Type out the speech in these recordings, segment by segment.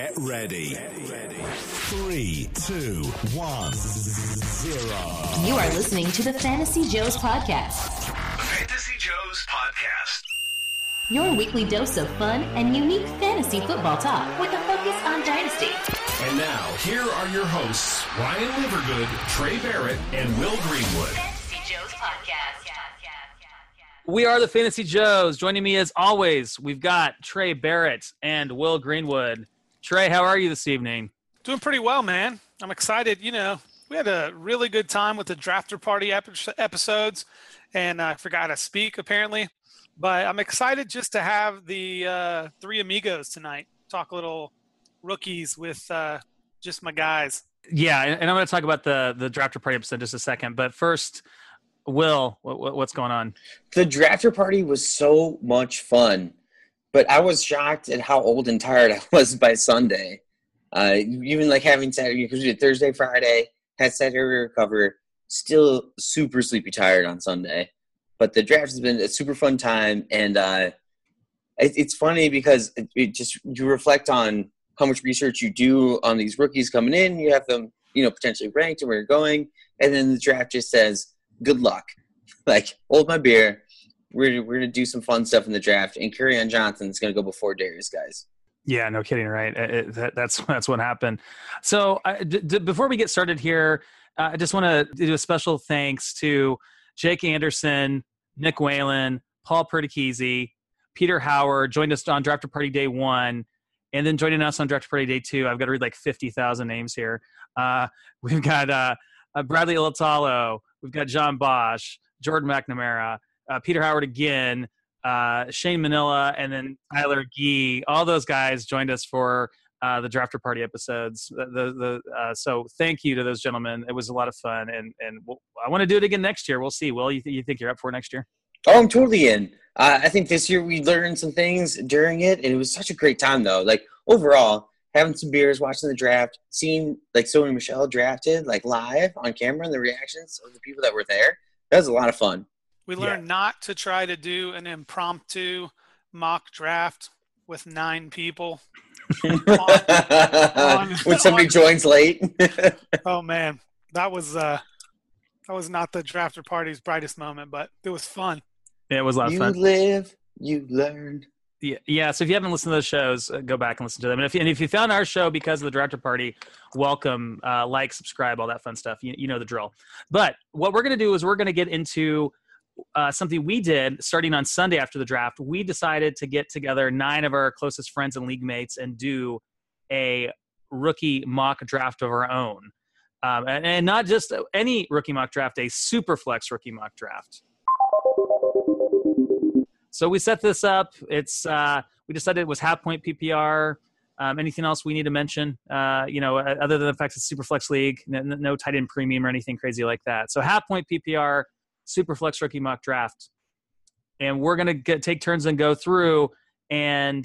Get ready. Three, two, one, zero. You are listening to the Fantasy Joes Podcast, Fantasy Joe's podcast. your weekly dose of fun and unique fantasy football talk with a focus on Dynasty. And now, here are your hosts, Ryan Livergood, Trey Barrett, and Will Greenwood. Fantasy Joes Podcast. We are the Fantasy Joes. Joining me as always, we've got Trey Barrett and Will Greenwood. Trey, how are you this evening? Doing pretty well, man. I'm excited. You know, we had a really good time with the drafter party epi- episodes, and I forgot to speak apparently. But I'm excited just to have the uh, three amigos tonight. Talk a little rookies with uh, just my guys. Yeah, and and I'm going to talk about the the drafter party episode in just a second. But first, Will, what, what, what's going on? The drafter party was so much fun, but I was shocked at how old and tired I was by Sunday. Uh, even like having Saturday, because we did Thursday, Friday, had Saturday recover, still super sleepy tired on Sunday. But the draft has been a super fun time, and uh, it, it's funny because it, it just you reflect on how much research you do on these rookies coming in. You have them, you know, potentially ranked and where you're going, and then the draft just says, "Good luck." Like, hold my beer. We're we're gonna do some fun stuff in the draft, and Kerryon Johnson is gonna go before Darius, guys. Yeah, no kidding, right? It- it- that, that's that's what happened. So, before we get started here, uh, I just want to do a special thanks to Jake Anderson, Nick Whalen, Paul Perticchese, Peter Howard joined us on Drafter Party Day One, and then joining us on Drafter Party Day Two. I've got to read like fifty thousand names here. Uh, we've got uh, uh, Bradley Ilatalo, we've got John Bosch, Jordan McNamara, uh, Peter Howard again, uh, Shane Manila, and then Tyler Gee. All those guys joined us for uh, the Drafter Party episodes. The, the, uh, so thank you to those gentlemen. It was a lot of fun, and and we'll, I want to do it again next year. We'll see. Will you, th- you think you're up for next year? Oh, I'm totally in. Uh, I think this year we learned some things during it, and it was such a great time though. Like overall, having some beers, watching the draft, seeing like Sony Michel drafted like live on camera, and the reactions of the people that were there. That was a lot of fun. We Yeah. learned not to try to do an impromptu mock draft with nine people. on- when somebody on- joins late. Oh man, that was uh, that was not the drafter party's brightest moment, but it was fun. Yeah, it was a lot of you fun. You live, you learn. Yeah, yeah. So if you haven't listened to those shows, uh, go back and listen to them. And if, and if you found our show because of the drafter party, welcome, uh, like, subscribe, all that fun stuff. You, you know the drill. But what we're going to do is we're going to get into uh, something we did starting on Sunday after the draft. We decided to get together nine of our closest friends and league mates and do a rookie mock draft of our own. Um, and, and not just any rookie mock draft, a super flex rookie mock draft. So we set this up. It's uh, we decided it was half point PPR. Um, anything else we need to mention? Uh, you know, other than the fact it's super flex league, no, no tight end premium or anything crazy like that. So half point PPR, super flex rookie mock draft, and we're gonna get, take turns and go through. And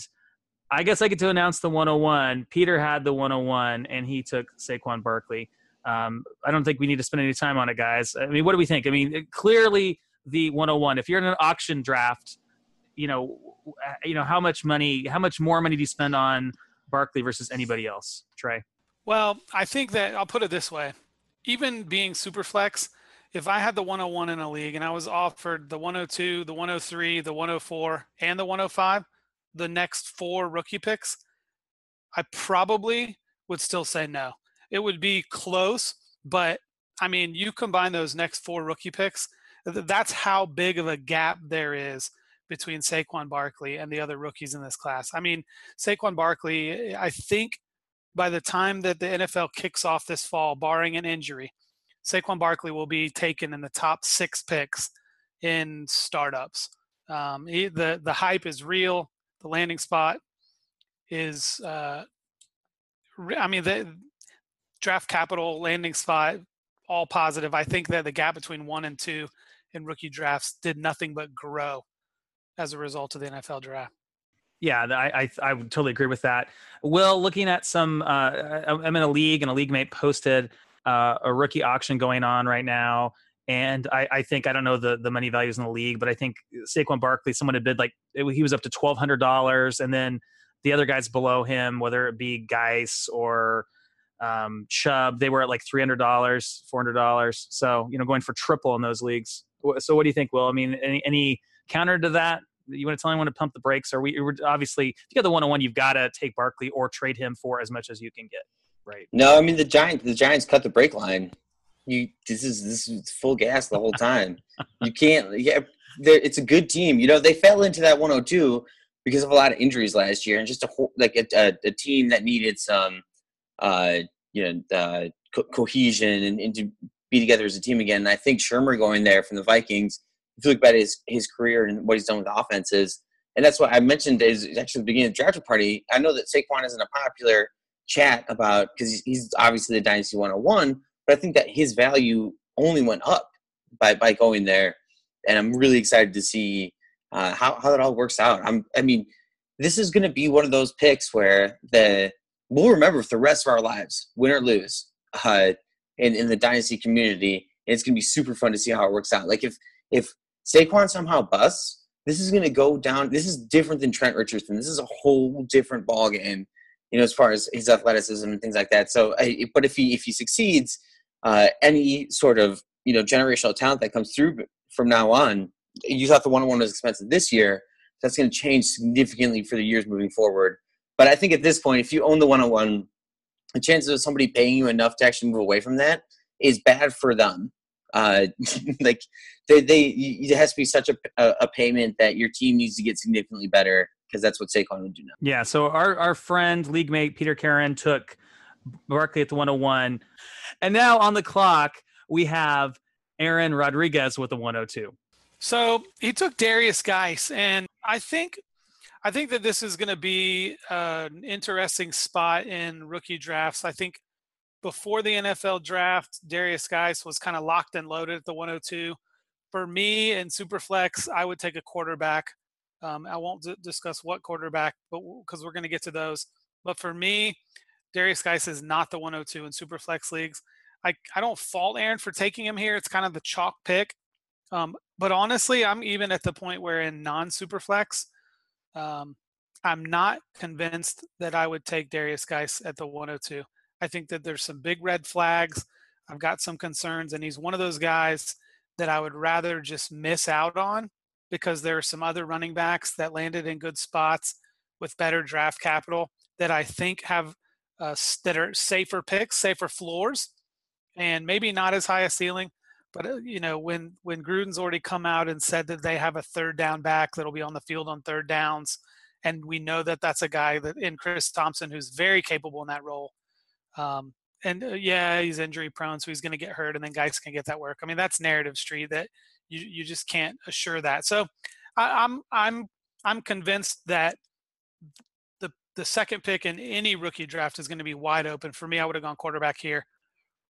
I guess I get to announce the 101. Peter had the 101, and he took Saquon Barkley. Um, I don't think we need to spend any time on it, guys. I mean, what do we think? I mean, clearly the 101. If you're in an auction draft, you know, you know how much money, how much more money do you spend on Barkley versus anybody else, Trey? Well, I think that I'll put it this way: even being super flex, if I had the 101 in a league and I was offered the 102, the 103, the 104, and the 105, the next four rookie picks, I probably would still say no. It would be close, but I mean, you combine those next four rookie picks, that's how big of a gap there is between Saquon Barkley and the other rookies in this class. I mean, Saquon Barkley, I think by the time that the NFL kicks off this fall, barring an injury, Saquon Barkley will be taken in the top six picks in startups. Um, he, the the hype is real. The landing spot is, uh, I mean, the draft capital landing spot all positive. I think that the gap between one and two in rookie drafts did nothing but grow as a result of the NFL draft. Yeah, I, I I would totally agree with that. Will, looking at some, uh, I- I'm in a league, and a league mate posted uh, a rookie auction going on right now, and I, I think I don't know the the money values in the league, but I think Saquon Barkley, someone had bid like it, he was up to twelve hundred dollars, and then the other guys below him, whether it be Guice or um, Chubb, they were at like three hundred dollars, four hundred dollars. So you know, going for triple in those leagues. So what do you think, Will? I mean, any, any counter to that? You want to tell anyone to pump the brakes? Or we obviously if you got the one on one, you've got to take Barkley or trade him for as much as you can get. Right. No, I mean the Giants. The Giants cut the brake line. You this is this is full gas the whole time. you can't. Yeah, it's a good team. You know they fell into that 102 because of a lot of injuries last year, and just a whole, like a, a, a team that needed some, uh, you know, uh, co- cohesion and, and, to be together as a team again. And I think Shurmur going there from the Vikings. If you look at his his career and what he's done with the offenses, and that's what I mentioned is actually the beginning of the draft party. I know that Saquon isn't a popular chat about because he's, obviously the dynasty 101, but I think that his value only went up by by going there, and I'm really excited to see uh, how how that all works out. I'm I mean, this is going to be one of those picks where the we'll remember for the rest of our lives, win or lose, uh, in in the dynasty community. And it's going to be super fun to see how it works out. Like if if Saquon somehow busts, this is going to go down. This is different than Trent Richardson. This is a whole different ball game, you know, as far as his athleticism and things like that. So, I, but if he if he succeeds, uh, any sort of you know generational talent that comes through from now on you thought the one on one was expensive this year. That's going to change significantly for the years moving forward. But I think at this point, if you own the one on one, the chances of somebody paying you enough to actually move away from that is bad for them. Uh, like they, they, it has to be such a, a payment that your team needs to get significantly better because that's what Saquon would do now. Yeah. So our, our friend, league mate Peter Karen took Barkley at the 101. And now on the clock, we have Aaron Rodriguez with the 102. So he took Darius Guice, and I think I think that this is going to be uh, an interesting spot in rookie drafts. I think before the NFL draft, Darius Guice was kind of locked and loaded at the 102. For me in Superflex, I would take a quarterback. Um, I won't d- discuss what quarterback, but because we're going to get to those. But for me, Darius Guice is not the 102 in Superflex leagues. I, I don't fault Aaron for taking him here. It's kind of the chalk pick. Um, but honestly, I'm even at the point where in non superflex, um, I'm not convinced that I would take Darius Guice at the 102. I think that there's some big red flags. I've got some concerns, and he's one of those guys that I would rather just miss out on because there are some other running backs that landed in good spots with better draft capital that I think have uh, that are safer picks, safer floors, and maybe not as high a ceiling. But uh, you know, when when Gruden's already come out and said that they have a third down back that'll be on the field on third downs, and we know that that's a guy that in Chris Thompson who's very capable in that role. Um, and uh, yeah, he's injury prone, so he's going to get hurt, and then guys can get that work. I mean, that's narrative street that you you just can't assure that. So I, I'm I'm I'm convinced that the the second pick in any rookie draft is going to be wide open. For me, I would have gone quarterback here.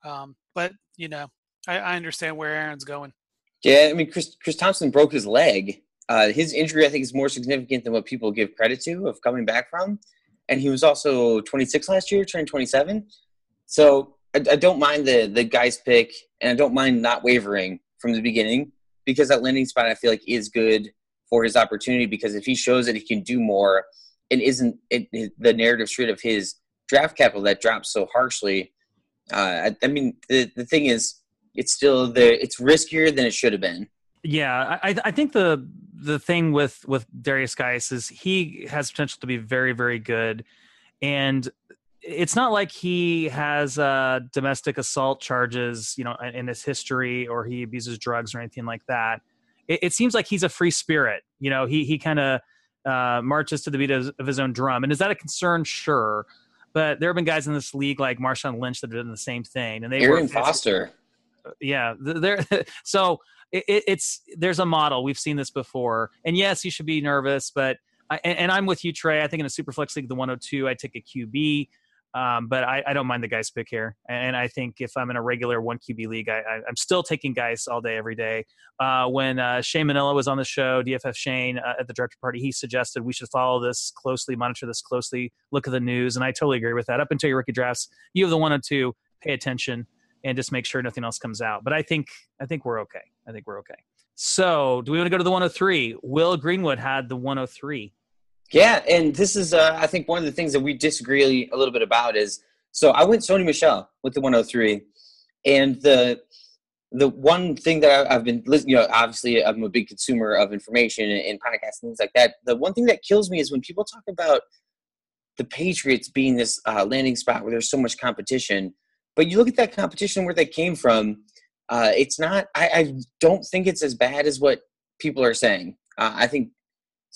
Um, but you know, I, I understand where Aaron's going. Yeah, I mean, Chris, Chris Thompson broke his leg. Uh, his injury, I think, is more significant than what people give credit to of coming back from. And he was also 26 last year, turning 27. So I, I don't mind the the Guice pick, and I don't mind not wavering from the beginning because that landing spot I feel like is good for his opportunity. Because if he shows that he can do more, and isn't it, the narrative street of his draft capital that drops so harshly. Uh, I, I mean, the the thing is, it's still the it's riskier than it should have been. Yeah, I, I think the the thing with with Darius Guice is he has potential to be very very good, and it's not like he has uh, domestic assault charges, you know, in his history, or he abuses drugs or anything like that. It, it seems like he's a free spirit. You know, he he kind of uh, marches to the beat of, of, his own drum. And is that a concern? Sure, but there have been guys in this league like Marshawn Lynch that have done the same thing, and they Arian Foster yeah there so it, it's there's a model we've seen this before and yes you should be nervous but I, and, and, i'm with you trey i think in a Superflex league the 102 i take a qb um, but I, I, don't mind the Guice pick here, and I think if I'm in a regular one QB league, I, am still taking Guice all day, every day. Uh, when uh, Shane Manila was on the show, DFF Shane uh, at the drafter party, he suggested we should follow this closely, monitor this closely, look at the news, and I totally agree with that. Up until your rookie drafts, you have the one or two, pay attention and just make sure nothing else comes out. But I think I think we're okay. I think we're okay. So, do we want to go to the 103? Will Greenwood had the 103. Yeah, and this is uh, I think one of the things that we disagree a little bit about is so I went Sony Michel with the 103, and the the one thing that I, have been listening, you know, obviously I'm a big consumer of information and, podcasts and things like that. The one thing that kills me is when people talk about the Patriots being this uh, landing spot where there's so much competition, but you look at that competition where they came from. Uh, it's not. I, I, don't think it's as bad as what people are saying. Uh, I think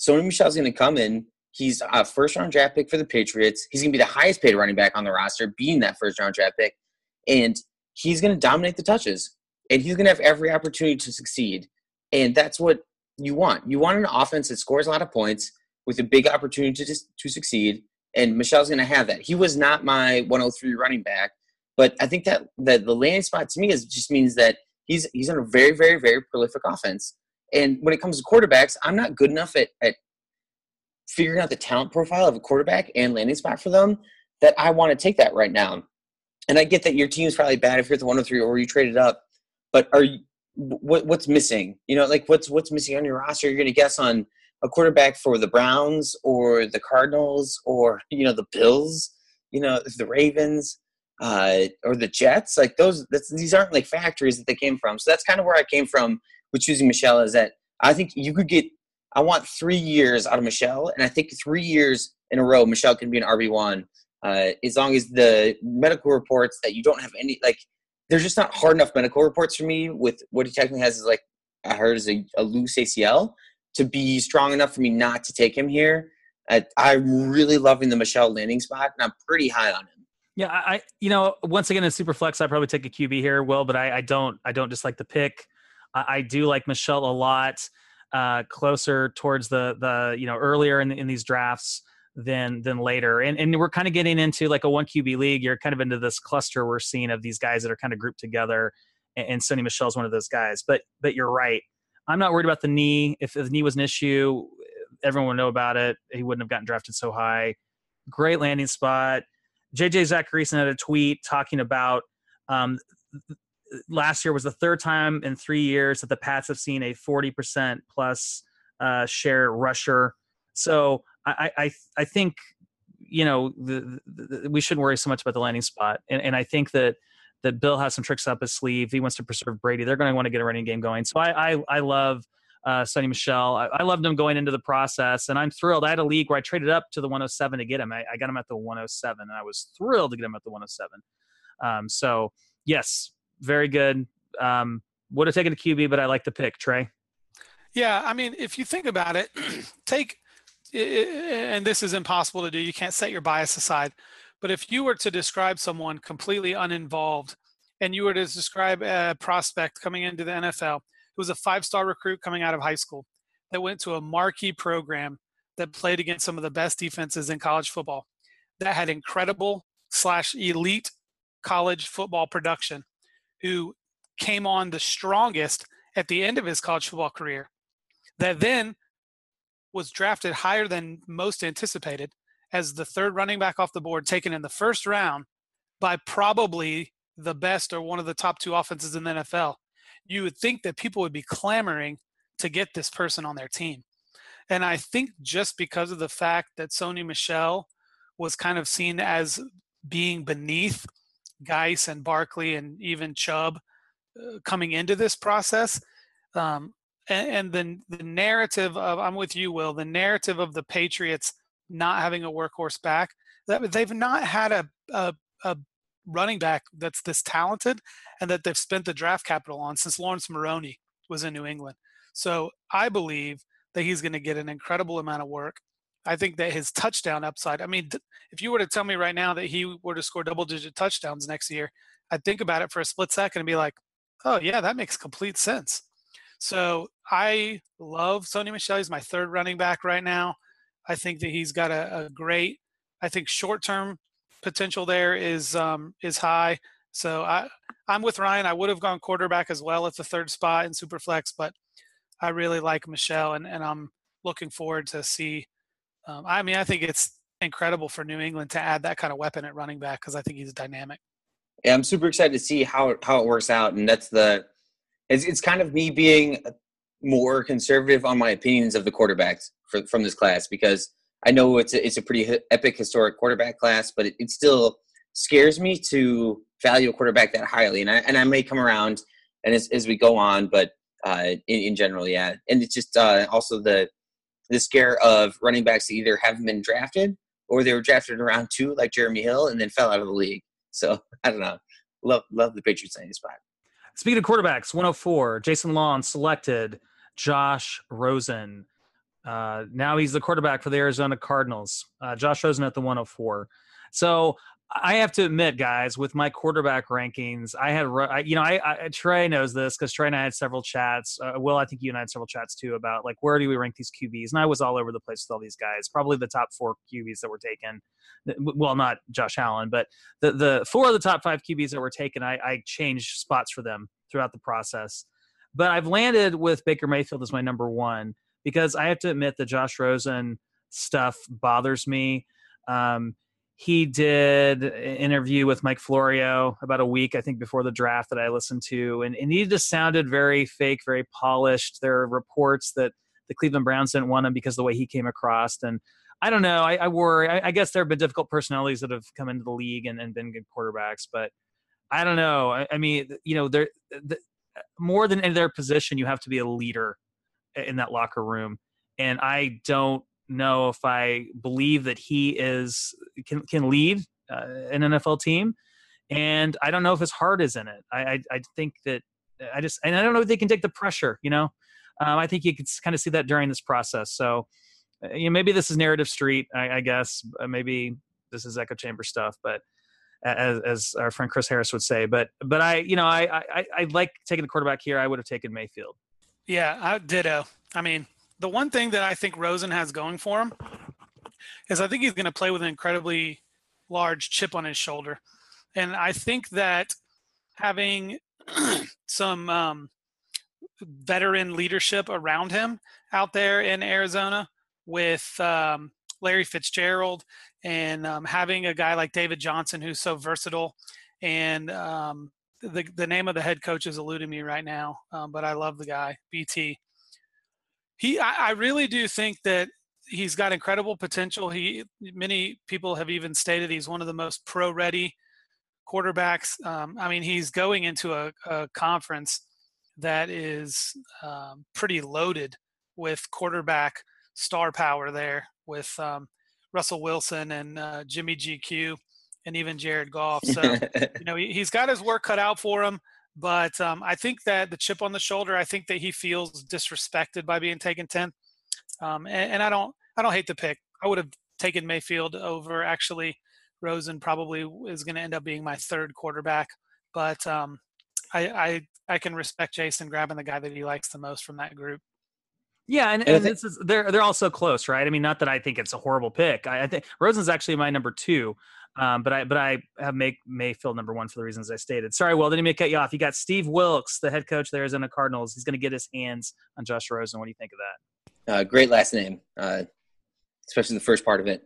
Sony Michel's going to come in. He's a first round draft pick for the Patriots. He's going to be the highest paid running back on the roster, being that first round draft pick, and he's going to dominate the touches and he's going to have every opportunity to succeed. And that's what you want. You want an offense that scores a lot of points with a big opportunity to, to succeed. And Michel's going to have that. He was not my 103 running back, but I think that, that the landing spot to me is just means that he's he's in a very, very, very prolific offense. And when it comes to quarterbacks, I'm not good enough at, at figuring out the talent profile of a quarterback and landing spot for them that I want to take that right now. And I get that your team's probably bad if you're at the 103 or you traded up but are you what what's missing? You know, like what's what's missing on your roster? You're going to guess on a quarterback for the Browns or the Cardinals or you know the Bills, you know the Ravens uh, or the Jets. Like those, these aren't like factories that they came from. So that's kind of where I came from with choosing Michel Is that I think you could get. I want three years out of Michel, and I think three years in a row, Michel can be an RB one. Uh, as long as the medical reports that you don't have any like there's just not hard enough medical reports for me with what he technically has is like I heard is a, a loose ACL to be strong enough for me not to take him here. I, I'm really loving the Michel landing spot, and I'm pretty high on him. Yeah, I you know once again in super flex I probably take a QB here, Will, but I, I don't I don't dislike the pick. I, I do like Michel a lot, uh, closer towards the the you know earlier in in these drafts than than later. And and we're kind of getting into like a one QB league. You're kind of into this cluster we're seeing of these guys that are kind of grouped together. And, and Sony Michel's one of those guys. But but you're right. I'm not worried about the knee. If the knee was an issue, everyone would know about it. He wouldn't have gotten drafted so high. Great landing spot. JJ Zachariason had a tweet talking about um, last year was the third time in three years that the Pats have seen a 40% plus uh, share rusher. So I, I, I think you know the, the, we shouldn't worry so much about the landing spot, and, and I think that that Bill has some tricks up his sleeve. He wants to preserve Brady. They're going to want to get a running game going. So I I, I love uh, Sony Michel. I, I, loved him going into the process, and I'm thrilled. I had a league where I traded up to the 107 to get him. I, I got him at the 107, and I was thrilled to get him at the 107. Um, so yes, very good. Um, would have taken a QB, but I like the pick, Trey. Yeah, I mean, if you think about it, take and this is impossible to do. You can't set your bias aside. But if you were to describe someone completely uninvolved and you were to describe a prospect coming into the NFL who was a five star recruit coming out of high school that went to a marquee program that played against some of the best defenses in college football, that had incredible slash elite college football production, who came on the strongest at the end of his college football career, that then was drafted higher than most anticipated as the third running back off the board, taken in the first round by probably the best or one of the top two offenses in the NFL, you would think that people would be clamoring to get this person on their team. And I think just because of the fact that Sony Michel was kind of seen as being beneath Guice and Barkley and even Chubb uh, coming into this process, um, and, and then the narrative of I'm with you, Will. The narrative of the Patriots not having a workhorse back that they've not had a, a, a running back that's this talented and that they've spent the draft capital on since Laurence Maroney was in New England. So I believe that he's going to get an incredible amount of work. I think that his touchdown upside, I mean, if you were to tell me right now that he were to score double digit touchdowns next year, I'd think about it for a split second and be like, oh, yeah, that makes complete sense. So I love Sony Michel. He's my third running back right now. I think that he's got a, a great, I think short term potential there is um, is high. So I I'm with Ryan. I would have gone quarterback as well at the third spot in Superflex, but I really like Michel and, and I'm looking forward to see. Um, I mean, I think it's incredible for New England to add that kind of weapon at running back because I think he's dynamic. Yeah, I'm super excited to see how how it works out, and that's the it's, it's kind of me being more conservative on my opinions of the quarterbacks for, from this class because I know it's a, it's a pretty epic historic quarterback class, but it, it still scares me to value a quarterback that highly. And I and I may come around and as as we go on, but uh, in, in general, yeah. And it's just uh, also the the scare of running backs that either haven't been drafted or they were drafted around two, like Jeremy Hill, and then fell out of the league. So I don't know. Love love the Patriots landing spot. Speaking of quarterbacks, 104, Jason Lawn selected Josh Rosen. Uh, now he's the quarterback for the Arizona Cardinals. Uh, Josh Rosen at the 104. So I have to admit, guys, with my quarterback rankings, I had, you know, I, I Trey knows this because Trey and I had several chats. Uh, Will, I think you and I had several chats too about like where do we rank these QBs, and I was all over the place with all these guys. Probably the top four QBs that were taken. Well, not Josh Allen, but the the four of the top five QBs that were taken, I, I changed spots for them throughout the process. But I've landed with Baker Mayfield as my number one because I have to admit the Josh Rosen stuff bothers me. Um, he did an interview with Mike Florio about a week, I think, before the draft that I listened to, and, and he just sounded very fake, very polished. There are reports that the Cleveland Browns didn't want him because of the way he came across, and I don't know. I, I worry. I, I, guess there have been difficult personalities that have come into the league and, and been good quarterbacks, but I don't know. I, I mean, you know, they're the, more than in their position, you have to be a leader in that locker room, and I don't know if I believe that he is can can lead uh, an NFL team, and I don't know if his heart is in it. I I, I think that I just and I don't know if they can take the pressure. You know, um, I think you can kind of see that during this process. So, uh, you know, maybe this is narrative street. I, I guess maybe this is echo chamber stuff, but. As, as our friend Chris Harris would say, but but I you know I I, I like taking the quarterback here. I would have taken Mayfield. Yeah, I ditto. I mean, the one thing that I think Rosen has going for him is I think he's going to play with an incredibly large chip on his shoulder. And I think that having some um, veteran leadership around him out there in Arizona with um, Larry Fitzgerald and um, having a guy like David Johnson who's so versatile and um, the, the name of the head coach is eluding me right now, um, but I love the guy, BT he I, I really do think that he's got incredible potential. He many people have even stated he's one of the most pro ready quarterbacks. Um, I mean, he's going into a, a conference that is um, pretty loaded with quarterback star power there with um, Russell Wilson and uh, Jimmy GQ and even Jared Goff. So you know he, has got his work cut out for him. But um, I think that the chip on the shoulder, I think that he feels disrespected by being taken 10th. Um, and, and, I don't, I don't hate the pick. I would have taken Mayfield over actually. Rosen probably is going to end up being my third quarterback, but um, I, I, I can respect Jason grabbing the guy that he likes the most from that group. Yeah, and, and, this is they're they're all so close, right? I mean, not that I think it's a horrible pick. I, I think Rosen's actually my number two. Um, but I but I have make Mayfield number one for the reasons I stated. Sorry, Will, didn't mean to cut you off. You got Steve Wilks, the head coach of the Arizona Cardinals. He's going to get his hands on Josh Rosen. What do you think of that? Uh, great last name, uh, especially the first part of it.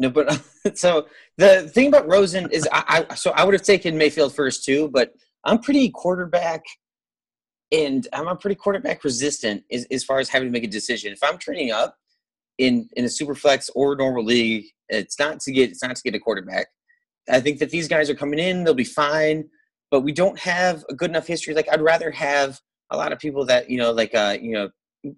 No, but so the thing about Rosen is, I, I so I would have taken Mayfield first too, but I'm pretty quarterback, and I'm a pretty quarterback resistant as, as far as having to make a decision. If I'm training up in in a super flex or normal league, it's not to get it's not to get a quarterback. I think that these guys are coming in, they'll be fine, but we don't have a good enough history. Like I'd rather have a lot of people that, you know, like uh, you know,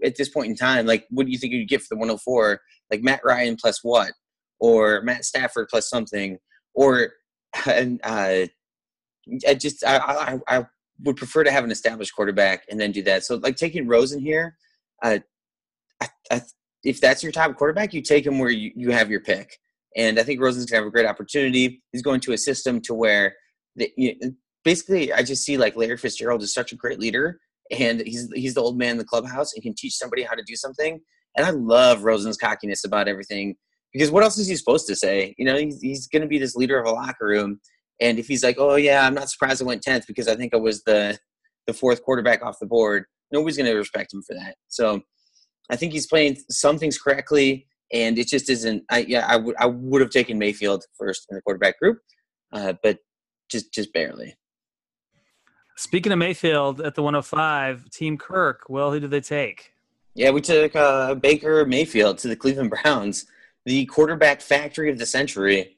at this point in time, like what do you think you'd get for the 104? Like Matt Ryan plus what? Or Matt Stafford plus something, or and uh I just I, I I would prefer to have an established quarterback and then do that. So like taking Rosen here, uh, I, I if that's your top quarterback, you take him where you, you have your pick. And I think Rosen's gonna have a great opportunity. He's going to a system to where, the, you know, basically, I just see like Larry Fitzgerald is such a great leader, and he's he's the old man in the clubhouse and can teach somebody how to do something. And I love Rosen's cockiness about everything because what else is he supposed to say? You know, he's he's gonna be this leader of a locker room, and if he's like, oh yeah, I'm not surprised I went tenth because I think I was the the fourth quarterback off the board, nobody's gonna respect him for that. So I think he's playing some things correctly, and it just isn't. I yeah, I would I would have taken Mayfield first in the quarterback group, uh, but just just barely. Speaking of Mayfield at the 105, Team Kirk. Well, who did they take? Yeah, we took uh, Baker Mayfield to the Cleveland Browns. the quarterback factory of the century.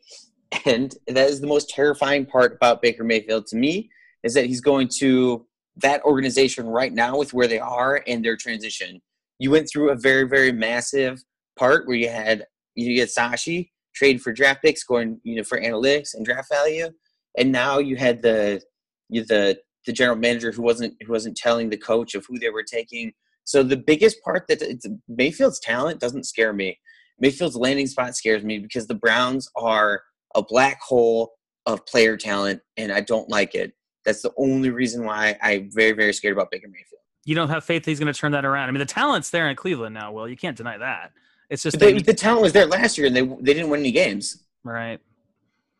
And that is the most terrifying part about Baker Mayfield to me is that he's going to that organization right now with where they are and their transition. You went through a very, very massive part where you had you get Sashi trade for draft picks, going you know for analytics and draft value, and now you had the you the the general manager who wasn't who wasn't telling the coach of who they were taking. So the biggest part that it's, Mayfield's talent doesn't scare me. Mayfield's landing spot scares me because the Browns are a black hole of player talent, and I don't like it. That's the only reason why I'm very, very scared about Baker Mayfield. You don't have faith that he's going to turn that around. I mean, the talent's there in Cleveland now. Will you can't deny that. It's just they, the talent was there last year, and they they didn't win any games. Right.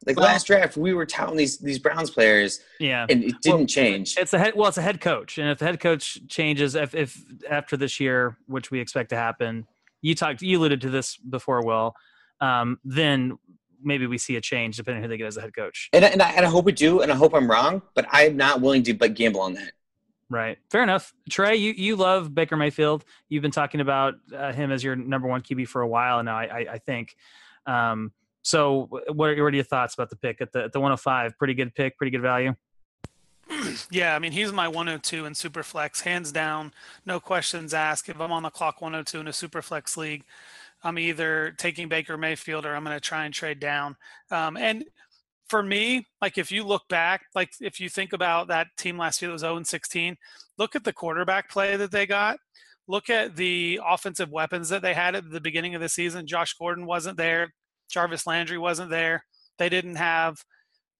Like well, last draft, we were touting these these Browns players, yeah, and it didn't well, change. It's a head. Well, it's a head coach, and if the head coach changes, if, if after this year, which we expect to happen, you talked, you alluded to this before, Will, um, then maybe we see a change depending on who they get as a head coach. And, and, I, and I hope we do, and I hope I'm wrong, but I'm not willing to but gamble on that. Right. Fair enough. Trey, you, you love Baker Mayfield. You've been talking about uh, him as your number one QB for a while now, I, I, I think. Um, so what are, what are your thoughts about the pick at the, at the 105? Pretty good pick, pretty good value. Yeah, I mean, he's my 102 in Superflex, hands down, no questions asked. If I'm on the clock 102 in a Superflex league, I'm either taking Baker Mayfield or I'm going to try and trade down. Um, and for me, like if you look back, like if you think about that team last year that was 0 16, look at the quarterback play that they got. Look at the offensive weapons that they had at the beginning of the season. Josh Gordon wasn't there. Jarvis Landry wasn't there. They didn't have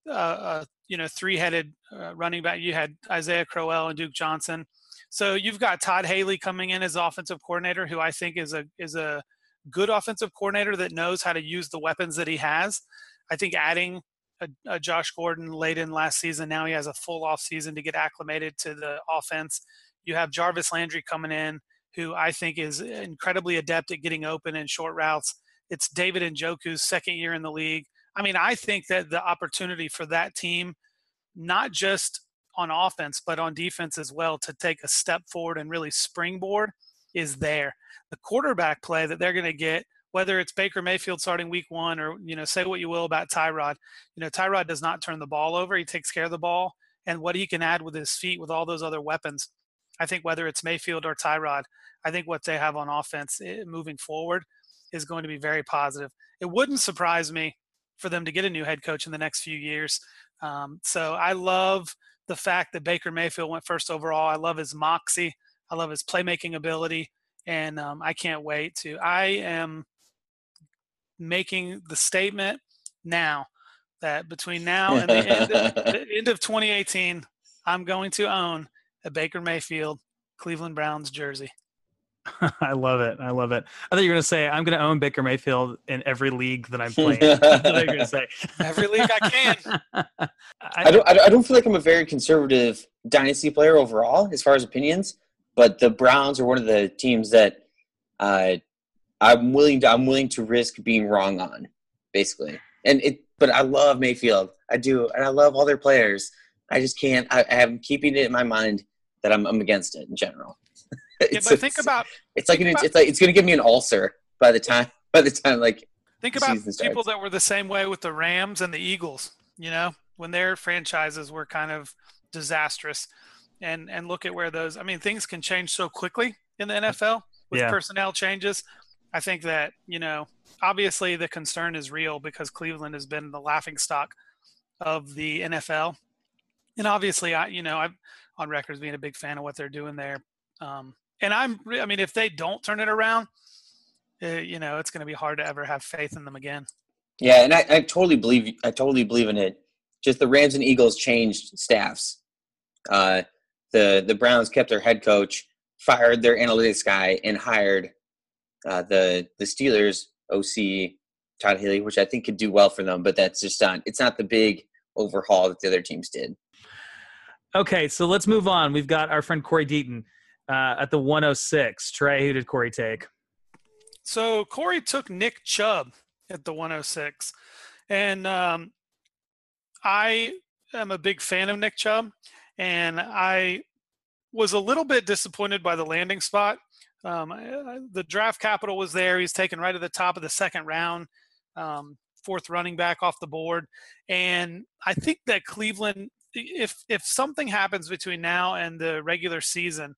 uh, a you know three-headed uh, running back. You had Isaiah Crowell and Duke Johnson. So you've got Todd Haley coming in as offensive coordinator, who I think is a is a good offensive coordinator that knows how to use the weapons that he has. I think adding a, a, Josh Gordon late in last season, now he has a full off season to get acclimated to the offense. You have Jarvis Landry coming in, who I think is incredibly adept at getting open in short routes. It's David Njoku's second year in the league. I mean, I think that the opportunity for that team, not just on offense, but on defense as well, to take a step forward and really springboard is there the quarterback play that they're going to get, whether it's Baker Mayfield starting week one or, you know, say what you will about Tyrod. You know, Tyrod does not turn the ball over. He takes care of the ball. And what he can add with his feet with all those other weapons, I think whether it's Mayfield or Tyrod, I think what they have on offense eh, moving forward is going to be very positive. It wouldn't surprise me for them to get a new head coach in the next few years. Um, so I love the fact that Baker Mayfield went first overall. I love his moxie. I love his playmaking ability and um, I can't wait to. I am making the statement now that between now and the end, of, the end of 2018, I'm going to own a Baker Mayfield Cleveland Browns jersey. I love it. I love it. I thought you were going to say I'm going to own Baker Mayfield in every league that I'm playing. That's what you're going to say. Every league I can. I, I, don't. I don't feel like I'm a very conservative dynasty player overall, as far as opinions but the Browns are one of the teams that uh, I'm willing to I'm willing to risk being wrong on, basically. And it, but I love Mayfield. I do, and I love all their players. I just can't. I, am keeping it in my mind that I'm, I'm against it in general. yeah, but think about it's like an, about, it's like it's going to give me an ulcer by the time by the time like think about people that were the same way with the Rams and the Eagles. You know, when their franchises were kind of disastrous and and look at where those. I mean, things can change so quickly in the NFL with yeah. personnel changes. I think that you know, obviously, the concern is real because Cleveland has been the laughing stock of the NFL, and obviously, I you know, I'm on record as being a big fan of what they're doing there. Um, and I'm, I mean, if they don't turn it around, uh, you know, it's going to be hard to ever have faith in them again. Yeah, and I, I totally believe, I totally believe in it. Just the Rams and Eagles changed staffs. Uh, the the Browns kept their head coach, fired their analytics guy, and hired uh, the the Steelers OC Todd Haley, which I think could do well for them. But that's just not it's not the big overhaul that the other teams did. Okay, so let's move on. We've got our friend Corey Deaton uh, at the 106. Trey, who did Corey take? So Corey took Nick Chubb at the 106, and um, I am a big fan of Nick Chubb and I was a little bit disappointed by the landing spot. Um, the draft capital was there. He's taken right at the top of the second round, um, fourth running back off the board. And I think that Cleveland, if if something happens between now and the regular season,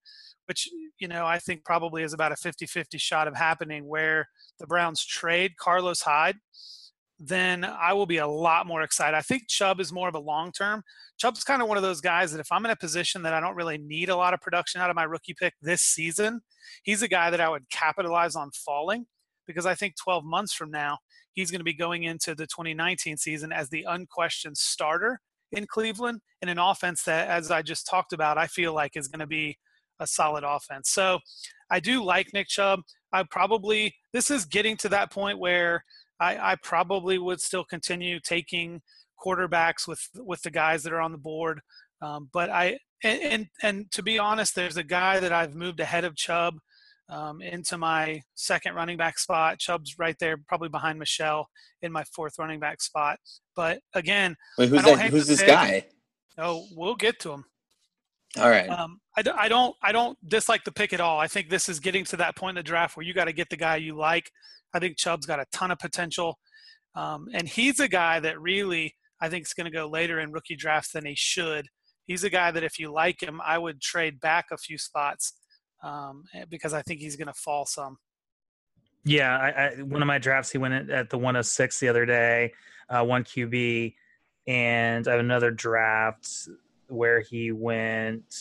which you know I think probably is about a 50-50 shot of happening, where the Browns trade Carlos Hyde, then I will be a lot more excited. I think Chubb is more of a long term. Chubb's kind of one of those guys that if I'm in a position that I don't really need a lot of production out of my rookie pick this season, he's a guy that I would capitalize on falling because I think 12 months from now, he's going to be going into the 2019 season as the unquestioned starter in Cleveland in an offense that, as I just talked about, I feel like is going to be a solid offense. So I do like Nick Chubb. I probably, this is getting to that point where I, I probably would still continue taking quarterbacks with with the guys that are on the board. Um, but I and, and, and to be honest, there's a guy that I've moved ahead of Chubb um, into my second running back spot. Chubb's right there, probably behind Michel in my fourth running back spot. But again, Wait, who's that? Who's this pick. guy? Oh, we'll get to him. All right. Um, I, I don't I don't dislike the pick at all. I think this is getting to that point in the draft where you got to get the guy you like. I think Chubb's got a ton of potential, um, and he's a guy that really I think is going to go later in rookie drafts than he should. He's a guy that if you like him, I would trade back a few spots um, eh, because I think he's going to fall some. Yeah, I, I, one of my drafts he went at the 106 the other day, uh, one QB, and I have another draft where he went.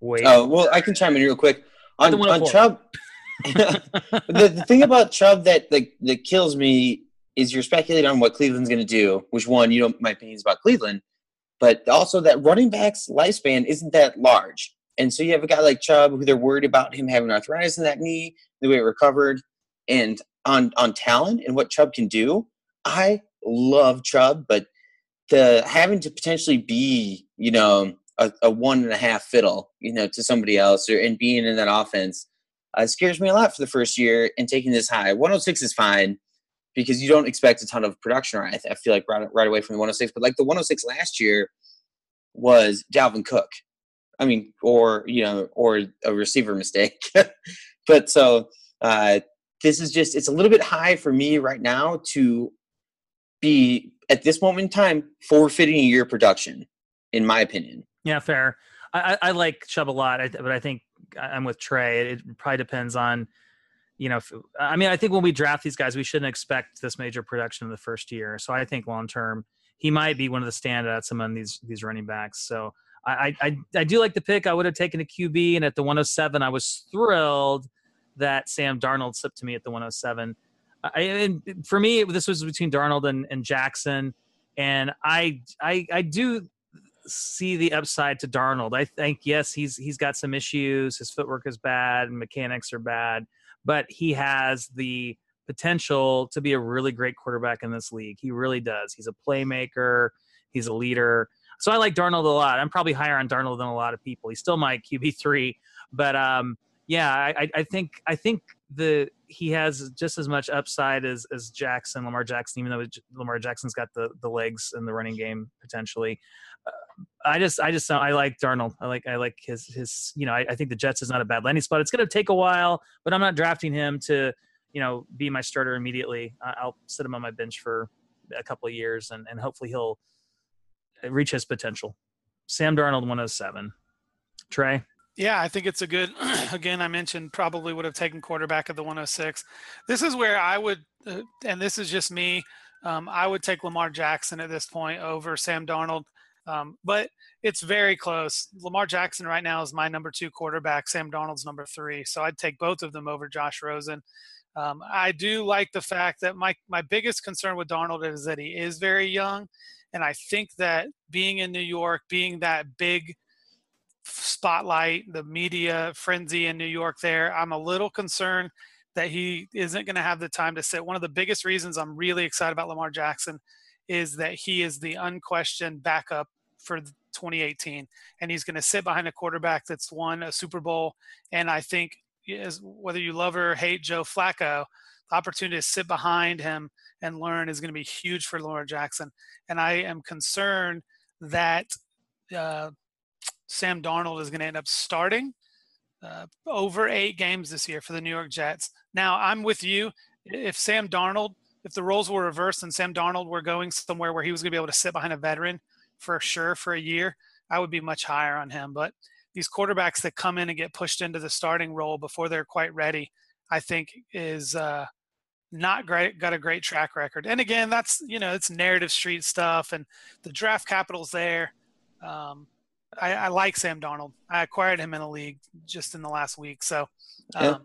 Wait. Oh well, I can chime in real quick on, oh on Chubb. the, the thing about Chubb that like that kills me is you're speculating on what Cleveland's going to do. Which one you know my opinions about Cleveland, but also that running back's lifespan isn't that large, and so you have a guy like Chubb who they're worried about him having arthritis in that knee, the way it recovered, and on on talent and what Chubb can do. I love Chubb, but the having to potentially be you know a, a one and a half fiddle you know to somebody else or and being in that offense uh, scares me a lot for the first year and taking this high. 106 is fine because you don't expect a ton of production. Right? I feel like right, right away from the 106, but like the 106 last year was Dalvin Cook. I mean, or you know, or a receiver mistake. but so uh, this is just it's a little bit high for me right now to be at this moment in time forfeiting a year production, in my opinion. Yeah, fair. I, I like Chubb a lot, but I think I'm with Trey. It probably depends on, you know, if, I mean, I think when we draft these guys, we shouldn't expect this major production in the first year. So I think long term, he might be one of the standouts among these these running backs. So I I, I do like the pick. I would have taken a QB, and at the 107, I was thrilled that Sam Darnold slipped to me at the 107. I, and for me, this was between Darnold and, and Jackson, and I I I do see the upside to Darnold. I think yes, he's he's got some issues. His footwork is bad, and mechanics are bad, but he has the potential to be a really great quarterback in this league. He really does. He's a playmaker. He's a leader. So I like Darnold a lot. I'm probably higher on Darnold than a lot of people. He's still my QB three, but um, yeah, I, I think I think the he has just as much upside as as Jackson, Lamar Jackson, even though Lamar Jackson's got the the legs in the running game potentially. Uh, I just I just I like Darnold. I like I like his his you know I, I think the Jets is not a bad landing spot. It's going to take a while, but I'm not drafting him to you know be my starter immediately. I'll sit him on my bench for a couple of years and and hopefully he'll reach his potential. Sam Darnold 107. Trey. Yeah, I think it's a good. Again, I mentioned probably would have taken quarterback at the 106. This is where I would, uh, and this is just me. Um, I would take Lamar Jackson at this point over Sam Darnold, um, but it's very close. Lamar Jackson right now is my number two quarterback. Sam Darnold's number three, so I'd take both of them over Josh Rosen. Um, I do like the fact that my my biggest concern with Darnold is that he is very young, and I think that being in New York, being that big spotlight, the media frenzy in New York there. I'm a little concerned that he isn't going to have the time to sit. One of the biggest reasons I'm really excited about Lamar Jackson is that he is the unquestioned backup for 2018 and he's going to sit behind a quarterback that's won a Super Bowl and I think is whether you love or hate Joe Flacco, the opportunity to sit behind him and learn is going to be huge for Lamar Jackson. And I am concerned that uh, Sam Darnold is going to end up starting uh, over eight games this year for the New York Jets. Now, I'm with you. If Sam Darnold, if the roles were reversed and Sam Darnold were going somewhere where he was going to be able to sit behind a veteran for sure for a year, I would be much higher on him. But these quarterbacks that come in and get pushed into the starting role before they're quite ready, I think is uh, not great. Got a great track record. And again, that's you know it's narrative street stuff, and the draft capital's there. Um, I, I, like Sam Darnold. I acquired him in a league just in the last week, so. Um, yeah.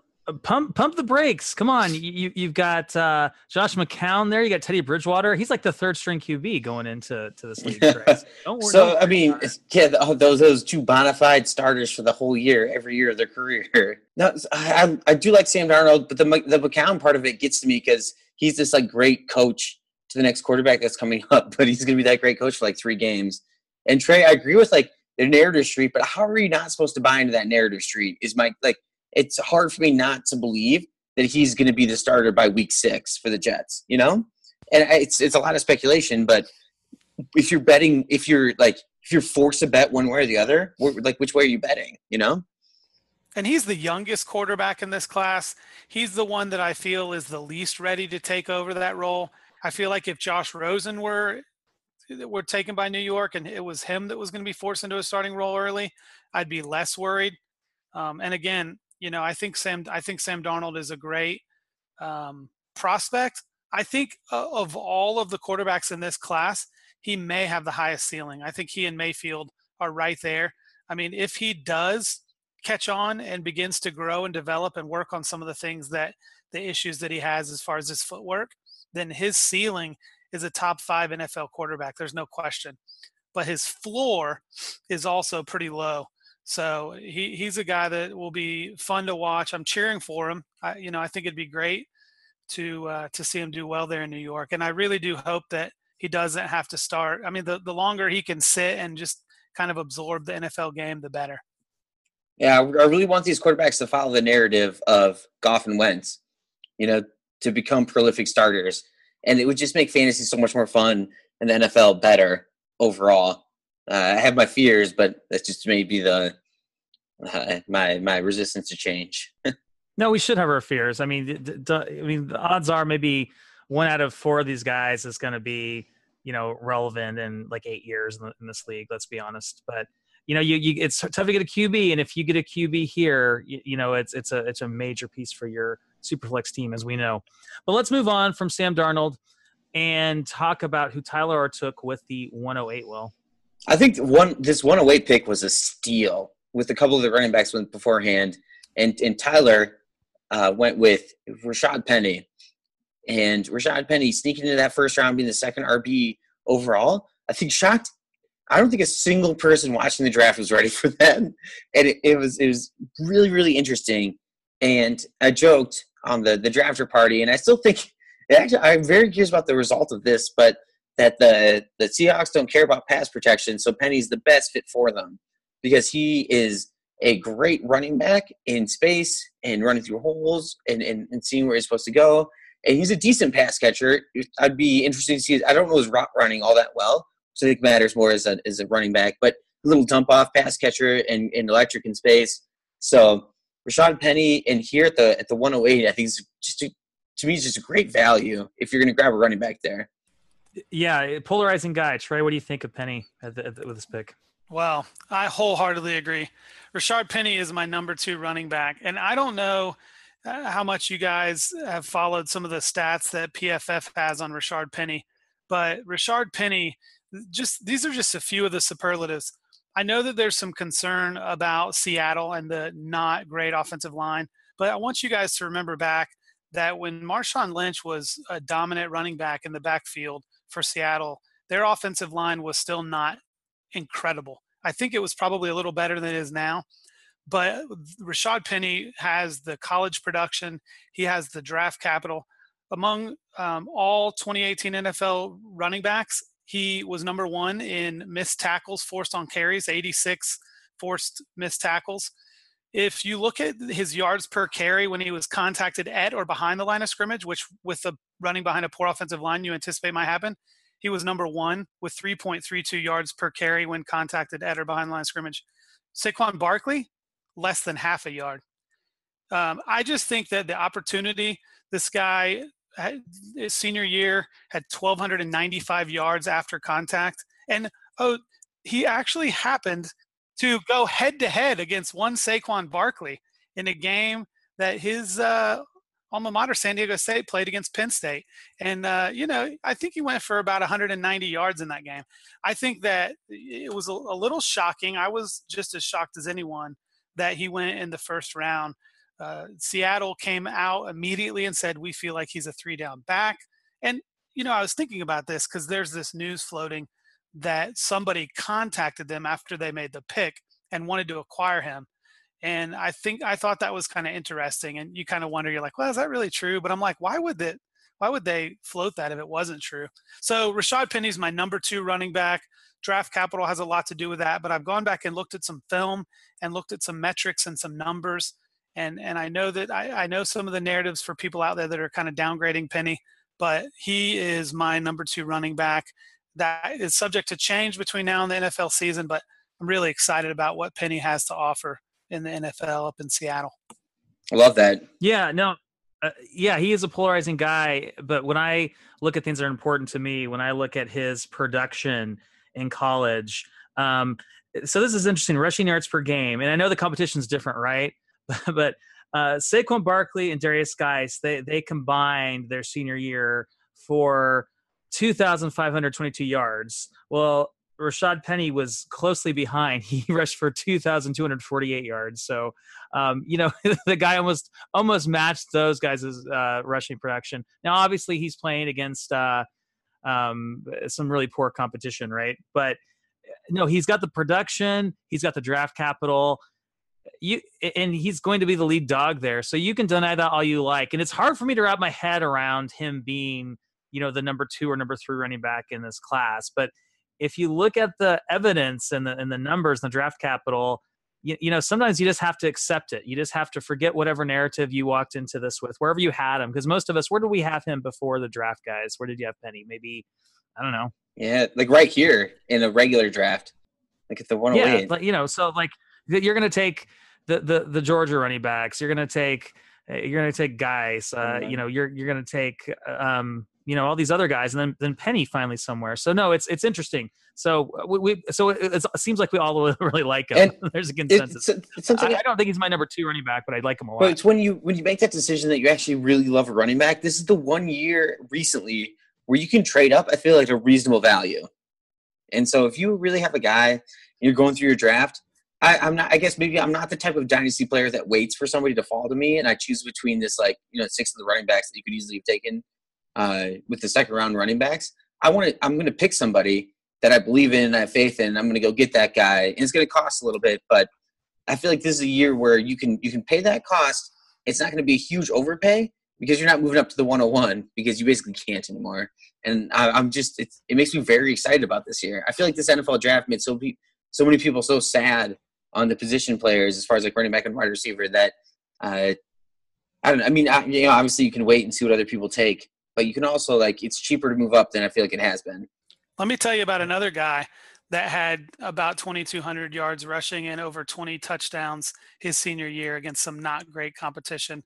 Pump pump the brakes. Come on. You you've got uh, Josh McCown there. You got Teddy Bridgewater. He's like the third string QB going into to this league. Don't worry, so I mean, yeah, those those two bona fide starters for the whole year, every year of their career. No, I, I do like Sam Darnold, but the the McCown part of it gets to me because he's this like great coach to the next quarterback that's coming up, but he's going to be that great coach for like three games. And Trey, I agree with like the narrative street, but how are you not supposed to buy into that narrative street? Is my like it's hard for me not to believe that he's going to be the starter by week six for the Jets. You know, and it's it's a lot of speculation, but if you're betting, if you're like if you're forced to bet one way or the other, like which way are you betting? You know. And he's the youngest quarterback in this class. He's the one that I feel is the least ready to take over that role. I feel like if Josh Rosen were were taken by New York and it was him that was going to be forced into a starting role early, I'd be less worried. Um, and again, you know, I think Sam, I think Sam Darnold is a great um, prospect. I think uh, of all of the quarterbacks in this class, he may have the highest ceiling. I think he and Mayfield are right there. I mean, if he does catch on and begins to grow and develop and work on some of the things that the issues that he has as far as his footwork, then his ceiling is a top five NFL quarterback. There's no question. But his floor is also pretty low. So he, he's a guy that will be fun to watch. I'm cheering for him. I, you know, I think it'd be great to uh, to see him do well there in New York, and I really do hope that he doesn't have to start. I mean, the the longer he can sit and just kind of absorb the NFL game, the better. Yeah, I really want these quarterbacks to follow the narrative of Goff and Wentz. You know, to become prolific starters, and it would just make fantasy so much more fun and the NFL better overall. Uh, I have my fears, but that's just maybe the uh, my my resistance to change. no, we should have our fears. I mean, the, the, I mean, the odds are maybe one out of four of these guys is going to be you know relevant in like eight years in, the, in, this league. Let's be honest, but you know, you, you it's tough to get a QB, and if you get a QB here, you, you know, it's it's a it's a major piece for your superflex team, as we know. But let's move on from Sam Darnold and talk about who Tyler took with the 108. Will I think one this 108 pick was a steal with a couple of the running backs went beforehand, and and Tyler uh, went with Rashaad Penny, and Rashaad Penny sneaking into that first round, being the second RB overall. I think shocked. I don't think a single person watching the draft was ready for that, and it, it was it was really really interesting. And I joked on the the drafter party, and I still think actually I'm very curious about the result of this, but that the the Seahawks don't care about pass protection, so Penny's the best fit for them because he is a great running back in space and running through holes and, and, and seeing where he's supposed to go. And he's a decent pass catcher. I'd be interested to see. I don't know his route running all that well, so I think matters more as a as a running back, but a little dump off pass catcher and, and electric in space. So Rashaad Penny and here at the at the 108, I think is just a, to me is just a great value if you're going to grab a running back there. Yeah, polarizing guy. Trey, what do you think of Penny at the, at the, with this pick? Well, I wholeheartedly agree. Rashard Penny is my number two running back, and I don't know uh, how much you guys have followed some of the stats that PFF has on Rashard Penny, but Rashard Penny, just these are just a few of the superlatives. I know that there's some concern about Seattle and the not great offensive line, but I want you guys to remember back that when Marshawn Lynch was a dominant running back in the backfield for Seattle, their offensive line was still not incredible. I think it was probably a little better than it is now. But Rashaad Penny has the college production, he has the draft capital. Among um, all 2018 NFL running backs, he was number one in missed tackles forced on carries, 86 forced missed tackles. If you look at his yards per carry when he was contacted at or behind the line of scrimmage, which with the running behind a poor offensive line you anticipate might happen, he was number one with 3.32 yards per carry when contacted at or behind the line of scrimmage. Saquon Barkley, less than half a yard. Um, I just think that the opportunity, this guy, senior year, had 1,295 yards after contact. And oh, he actually happened to go head to head against one Saquon Barkley in a game that his uh, alma mater, San Diego State, played against Penn State. And, uh, you know, I think he went for about 190 yards in that game. I think that it was a, a, little shocking. I was just as shocked as anyone that he went in the first round. Uh, Seattle came out immediately and said, We feel like he's a three down back. And, you know, I was thinking about this because there's this news floating that somebody contacted them after they made the pick and wanted to acquire him and I think I thought that was kind of interesting. And you kind of wonder, you're like, well, is that really true? But I'm like, why would that? Why would they float that if it wasn't true? So Rashaad Penny's my number two running back. Draft capital has a lot to do with that, but I've gone back and looked at some film and looked at some metrics and some numbers. And and I know that I, I know some of the narratives for people out there that are kind of downgrading Penny, but he is my number two running back. That is subject to change between now and the NFL season, but I'm really excited about what Penny has to offer in the NFL up in Seattle. I love that. Yeah, no, uh, yeah, he is a polarizing guy. But when I look at things that are important to me, when I look at his production in college, um, so this is interesting. Rushing yards per game, and I know the competition is different, right? but uh, Saquon Barkley and Derrius Guice, they they combined their senior year for 2,522 yards. Well, Rashaad Penny was closely behind. He rushed for 2,248 yards. So, um, you know, the guy almost almost matched those guys' uh, rushing production. Now, obviously, he's playing against uh, um, some really poor competition, right? But no, he's got the production. He's got the draft capital. You and he's going to be the lead dog there. So you can deny that all you like. And it's hard for me to wrap my head around him being, you know, the number two or number three running back in this class. But if you look at the evidence and the and the numbers and the draft capital, you, you know sometimes you just have to accept it. You just have to forget whatever narrative you walked into this with, wherever you had him. Because most of us, where did we have him before the draft, guys? Where did you have Penny? Maybe I don't know. Yeah, like right here in a regular draft, like at the one. Oh yeah, but you know, so like you're going to take the the the Georgia running backs. You're going to take you're going to take guys. Uh. You know, you're you're going to take um, you know all these other guys, and then then Penny finally somewhere. So no, it's it's interesting. So uh, we, we so it, it, seems like we all really like him. And There's a consensus. It's I, I, don't think he's my number two running back, but I like him a lot. But it's when you when you make that decision that you actually really love a running back. This is the one year recently where you can trade up. I feel like a reasonable value. And so if you really have a guy, you're going through your draft. I, I'm not. I guess maybe I'm not the type of dynasty player that waits for somebody to fall to me, and I choose between this like you know six of the running backs that you could easily have taken uh, with the second round running backs. I want to. I'm going to pick somebody that I believe in, I have faith in. I'm going to go get that guy, and it's going to cost a little bit, but I feel like this is a year where you can you can pay that cost. It's not going to be a huge overpay because you're not moving up to the 101 because you basically can't anymore. And I, am just it makes me very excited about this year. I feel like this NFL draft made so so many people so sad on the position players as far as like running back and wide receiver that uh, I don't. I mean, I, you know, obviously you can wait and see what other people take, but you can also like it's cheaper to move up than I feel like it has been. Let me tell you about another guy that had about 2,200 yards rushing and over 20 touchdowns his senior year against some not great competition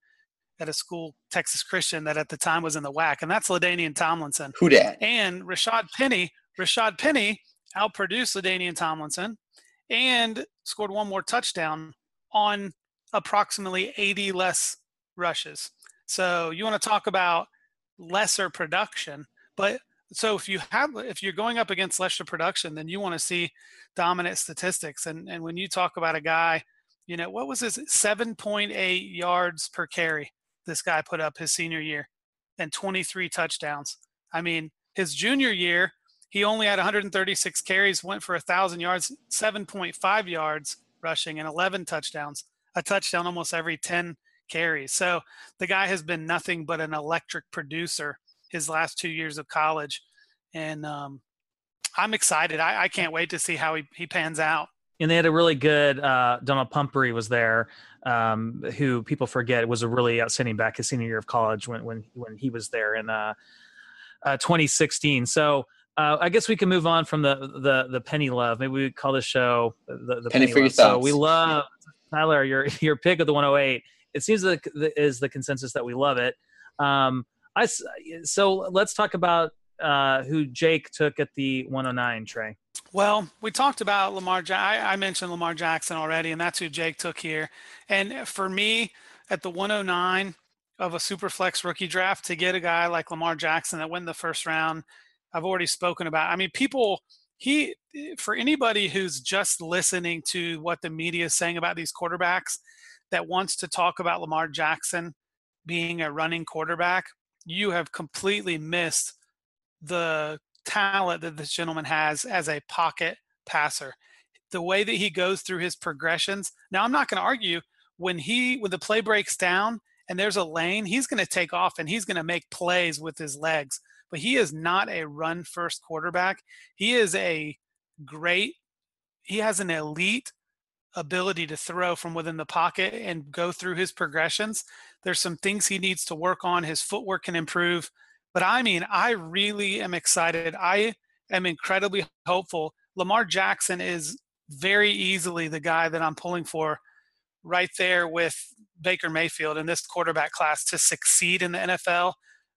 at a school, Texas Christian, that at the time was in the WAC, and that's LaDainian Tomlinson. Who dat? And Rashaad Penny. Rashaad Penny outproduced LaDainian Tomlinson and scored one more touchdown on approximately 80 less rushes. So you want to talk about lesser production. But so if you have if you're going up against lesser production, then you want to see dominant statistics. And and when you talk about a guy, you know, what was his 7.8 yards per carry this guy put up his senior year and 23 touchdowns. I mean, his junior year, he only had 136 carries, went for a thousand yards, 7.5 yards rushing, and 11 touchdowns. A touchdown almost every 10 carries. So the guy has been nothing but an electric producer his last two years of college, and um, I'm excited. I, I, can't wait to see how he, he pans out. And they had a really good uh, Donnel Pumphrey was there, um, who people forget was a really outstanding back his senior year of college when when when he was there in uh, uh, 2016. So. Uh, I guess we can move on from the the the penny love. Maybe we call the show the, the penny, penny for love. your thoughts. So we love Tyler, your your pick of the 108. It seems like the, is the consensus that we love it. Um, I so let's talk about uh, who Jake took at the 109. Trey. Well, we talked about Lamar. I, I mentioned Lamar Jackson already, and that's who Jake took here. And for me, at the 109 of a super flex rookie draft, to get a guy like Lamar Jackson that went in the first round, I've already spoken about. I mean, people he for anybody who's just listening to what the media is saying about these quarterbacks that wants to talk about Lamar Jackson being a running quarterback, you have completely missed the talent that this gentleman has as a pocket passer. The way that he goes through his progressions. Now, I'm not going to argue when he when the play breaks down and there's a lane, he's going to take off and he's going to make plays with his legs. But he is not a run first quarterback. He is a great. He has an elite ability to throw from within the pocket and go through his progressions. There's some things he needs to work on. His footwork can improve. But I mean, I really am excited. I am incredibly hopeful. Lamar Jackson is very easily the guy that I'm pulling for right there with Baker Mayfield in this quarterback class to succeed in the NFL.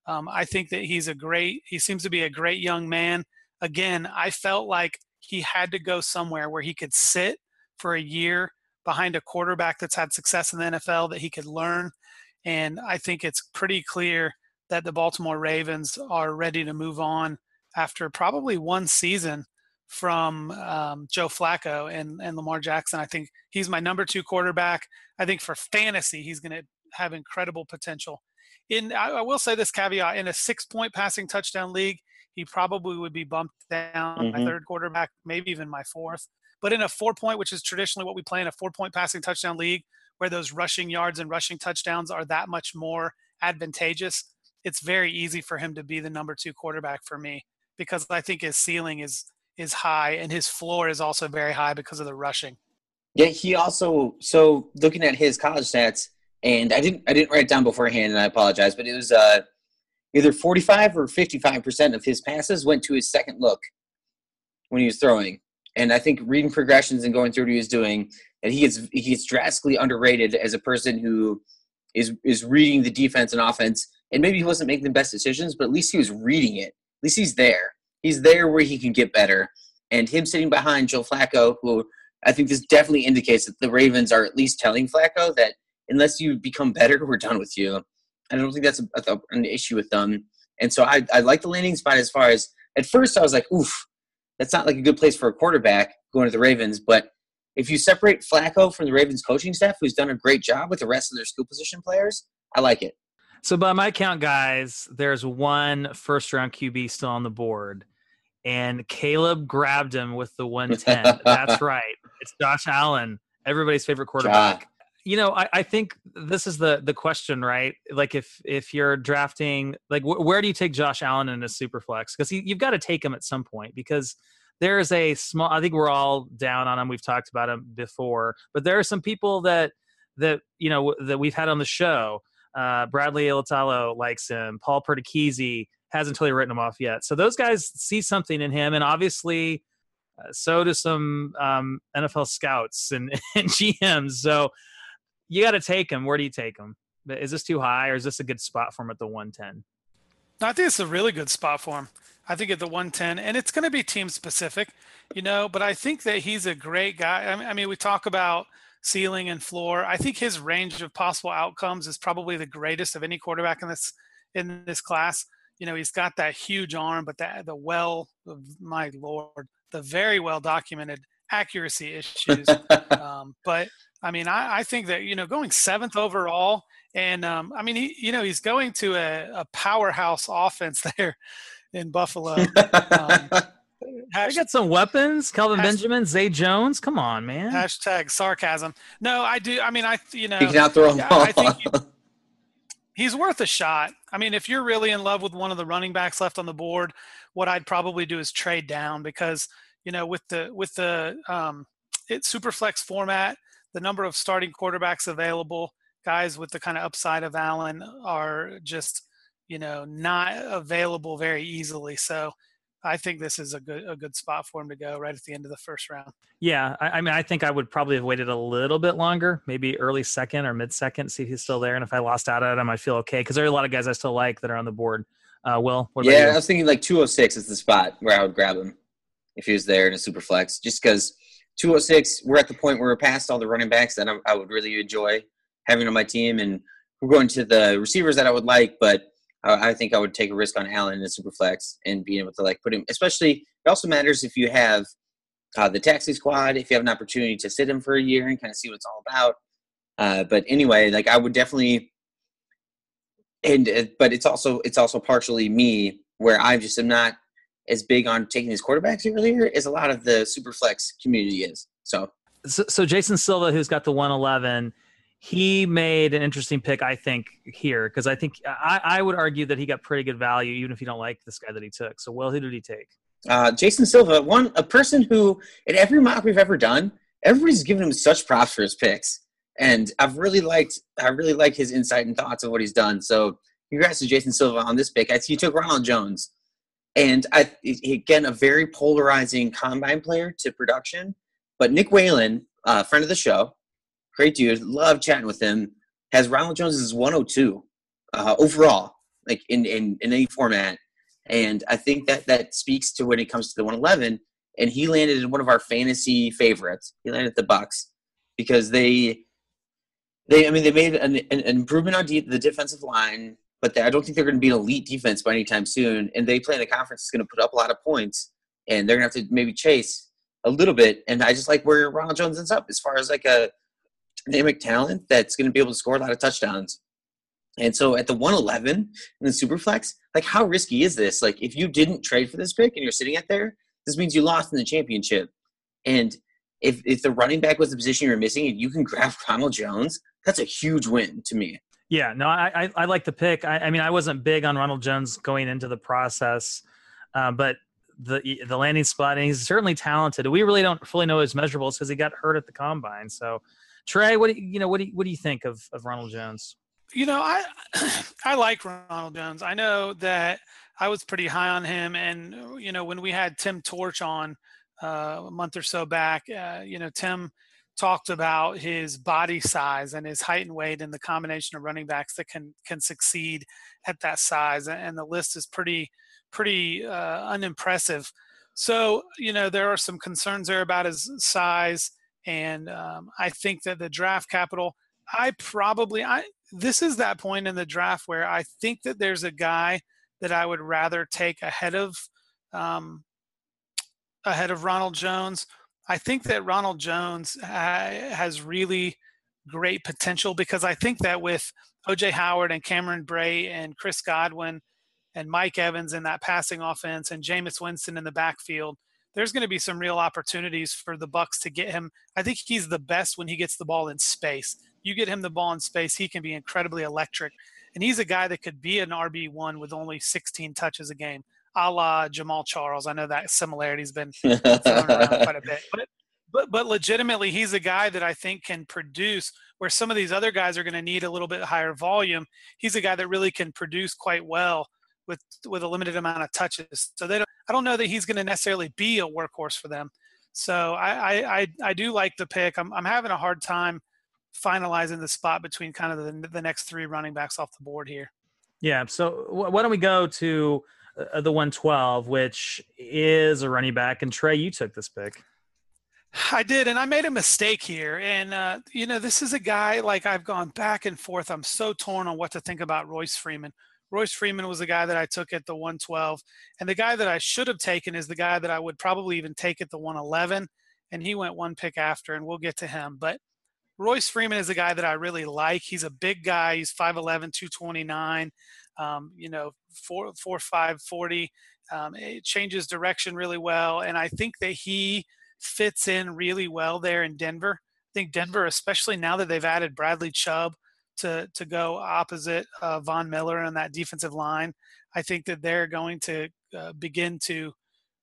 Um, I think that he's a great, he seems to be a great young man. Again, I felt like he had to go somewhere where he could sit for a year behind a quarterback that's had success in the NFL that he could learn. And I think it's pretty clear that the Baltimore Ravens are ready to move on after probably one season from um, Joe Flacco and, and Lamar Jackson. I think he's my number two quarterback. I think for fantasy, he's going to have incredible potential. In I, I, will say this caveat: in a six-point passing touchdown league, he probably would be bumped down mm-hmm. my third quarterback, maybe even my fourth. But in a four point, which is traditionally what we play in a four point passing touchdown league, where those rushing yards and rushing touchdowns are that much more advantageous, it's very easy for him to be the number two quarterback for me because I think his ceiling is is high and his floor is also very high because of the rushing. Yeah, he also so looking at his college stats, and I didn't I didn't write it down beforehand, and I apologize, but it was uh, either forty five or fifty five percent of his passes went to his second look when he was throwing. And I think reading progressions and going through what he was doing, and he gets he gets drastically underrated as a person who is is reading the defense and offense. And maybe he wasn't making the best decisions, but at least he was reading it. At least he's there. He's there where he can get better. And him sitting behind Joe Flacco, who I think this definitely indicates that the Ravens are at least telling Flacco that unless you become better, we're done with you. I don't think that's a, a, an issue with them. And so I, I like the landing spot as far as at first I was like, oof, that's not like a good place for a quarterback going to the Ravens. But if you separate Flacco from the Ravens coaching staff, who's done a great job with the rest of their skill position players, I like it. So by my count, guys, there's one first round QB still on the board. And Caleb grabbed him with the 110. That's right. It's Josh Allen, everybody's favorite quarterback. Ja. You know, I, I think this is the the question, right? Like if if you're drafting, like wh- where do you take Josh Allen in a super flex? Because you've got to take him at some point because – there's a small i think we're all down on him we've talked about him before but there are some people that that you know that we've had on the show uh, bradley Ilatalo likes him. Paul perticchese hasn't totally written him off yet. So those guys see something in him and obviously uh, so do some um, nfl scouts and, and gms so you got to take him where do you take him is this too high or is this a good spot for him at the 110 I think it's a really good spot for him. I think at the 110, and it's going to be team specific, you know, but I think that he's a great guy. I mean, I mean, we talk about ceiling and floor. I think his range of possible outcomes is probably the greatest of any quarterback in this in this class. You know, he's got that huge arm, but that the well, my lord, the very well documented accuracy issues. um, but I mean, I, I, think that you know, going seventh overall, and um, I mean, he, you know, he's going to a, a powerhouse offense there in Buffalo. Um, I got some weapons. Kelvin Benjamin, Zay Jones. Come on, man. Hashtag sarcasm. No, I do. I mean, I you know, he can throw yeah, I think he, he's worth a shot. I mean, if you're really in love with one of the running backs left on the board, what I'd probably do is trade down because you know with the with the um, it super flex format, the number of starting quarterbacks available, guys with the kind of upside of Allen are just you know not available very easily. So I think this is a good a good spot for him to go right at the end of the first round. Yeah, I, I mean, I think I would probably have waited a little bit longer, maybe early second or mid second, see if he's still there. And if I lost out at him, I feel okay because there are a lot of guys I still like that are on the board. Uh, Will, yeah, I was thinking like 206 is the spot where I would grab him if he was there in a super flex, just because 206 we're at the point where we're past all the running backs that I, I would really enjoy having on my team, and we're going to the receivers that I would like, but I think I would take a risk on Allen in a super flex and being able to like put him. Especially, it also matters if you have uh, the taxi squad. If you have an opportunity to sit him for a year and kind of see what it's all about. Uh, but anyway, like I would definitely, and uh, but it's also it's also partially me where I just am not as big on taking these quarterbacks earlier as a lot of the super flex community is. So, so, so Jason Silva, who's got the 111 he made an interesting pick, I think, here because I think I, I, would argue that he got pretty good value, even if you don't like this guy that he took. So, well, who did he take? Uh, Jason Silva, one a person who in every mock we've ever done, everybody's given him such props for his picks, and I've really liked I really like his insight and thoughts of what he's done. So, congrats to Jason Silva on this pick. He took Ronald Jones, and I again a very polarizing combine player to production, but Nick Whalen, uh, friend of the show Great dude. Love chatting with him. Has Ronald Jones as 102 uh, overall, like in, in, in any format. And I think that that speaks to when it comes to the 111. And he landed in one of our fantasy favorites. He landed at the Bucs because they, they I mean, they made an, an improvement on de- the defensive line, but they, I don't think they're going to be an elite defense by any time soon. And they play in the conference is going to put up a lot of points, and they're going to have to maybe chase a little bit. And I just like where Ronald Jones ends up as far as like a dynamic talent that's going to be able to score a lot of touchdowns. And so at the 111 in the Superflex, like how risky is this? Like if you didn't trade for this pick and you're sitting at there, this means you lost in the championship. And if if the running back was the position you're missing and you can grab Ronald Jones, that's a huge win to me. Yeah, no, I I, I like the pick. I, I, mean, I wasn't big on Ronald Jones going into the process, uh, but the the landing spot, and he's certainly talented. We really don't fully know his measurables because he got hurt at the combine. So Trey, what do you, you know? What do you, what do you think of of Ronald Jones? You know, I I like Ronald Jones. I know that I was pretty high on him, and you know, when we had Tim Torch on uh, a month or so back, uh, you know, Tim talked about his body size and his height and weight and the combination of running backs that can can succeed at that size and the list is pretty pretty uh, unimpressive so you know there are some concerns there about his size and um, I think that the draft capital, I probably I this is that point in the draft where I think that there's a guy that I would rather take ahead of um, ahead of Ronald Jones. I think that Ronald Jones ha- has really great potential because I think that with OJ Howard and Cameron Brate and Chris Godwin and Mike Evans in that passing offense and Jameis Winston in the backfield, there's going to be some real opportunities for the Bucs to get him. I think he's the best when he gets the ball in space. You get him the ball in space, he can be incredibly electric. And he's a guy that could be an RB one with only 16 touches a game, a la Jamaal Charles. I know that similarity's been thrown around quite a bit, but but but legitimately, he's a guy that I think can produce where some of these other guys are going to need a little bit higher volume. He's a guy that really can produce quite well with with a limited amount of touches. So they don't. I don't know that he's going to necessarily be a workhorse for them. So I I, I, do like the pick. I'm I'm having a hard time finalizing the spot between kind of the, the next three running backs off the board here. Yeah. So why don't we go to uh, the 112, which is a running back, and Trey, you took this pick. I did, and I made a mistake here. And uh, you know, this is a guy like I've gone back and forth. I'm so torn on what to think about Royce Freeman. Royce Freeman was the guy that I took at the 112. And the guy that I should have taken is the guy that I would probably even take at the 111. And he went one pick after, and we'll get to him. But Royce Freeman is a guy that I really like. He's a big guy. He's 5'11, 229, um, you know, 4, 4 5, 40. Um, it changes direction really well. And I think that he fits in really well there in Denver. I think Denver, especially now that they've added Bradley Chubb, to to go opposite uh, Von Miller on that defensive line. I think that they're going to uh, begin to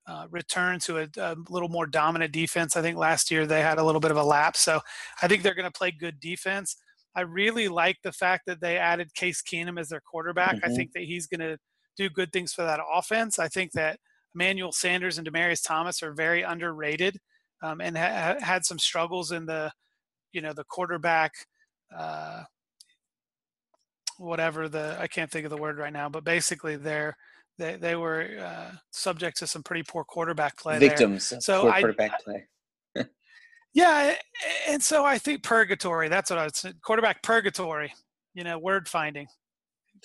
uh, return to a, a, little more dominant defense. I think last year they had a little bit of a lapse, so I think they're going to play good defense. I really like the fact that they added Case Keenum as their quarterback. Mm-hmm. I think that he's going to do good things for that offense. I think that Emmanuel Sanders and Demaryius Thomas are very underrated um, and ha- had some struggles in the, you know, the quarterback, uh, whatever the I can't think of the word right now, but basically they're they they were uh, subject to some pretty poor quarterback play. Victims. There. So I, quarterback play. yeah, and so I think purgatory. That's what I was quarterback purgatory. You know, word finding.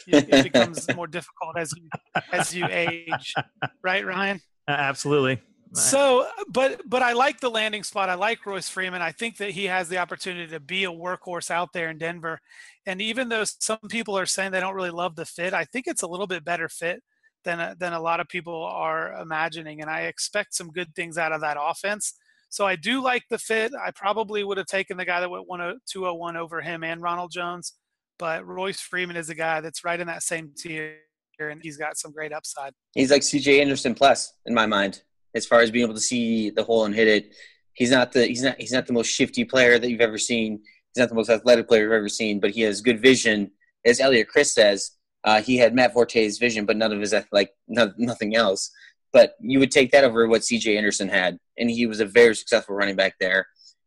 It becomes more difficult as you as you age, right, Ryan? absolutely. So, but but I like the landing spot. I like Royce Freeman. I think that he has the opportunity to be a workhorse out there in Denver. And even though some people are saying they don't really love the fit, I think it's a little bit better fit than than a lot of people are imagining. And I expect some good things out of that offense. So I do like the fit. I probably would have taken the guy that went 201 over him and Ronald Jones, but Royce Freeman is a guy that's right in that same tier, and he's got some great upside. He's like C.J. Anderson plus in my mind as far as being able to see the hole and hit it. He's not the he's not he's not the most shifty player that you've ever seen. He's not the most athletic player you've ever seen, but he has good vision. As Elliot Chris says, uh, he had Matt Forte's vision, but none of his like no, nothing else. But you would take that over what C.J. Anderson had, and he was a very successful running back there.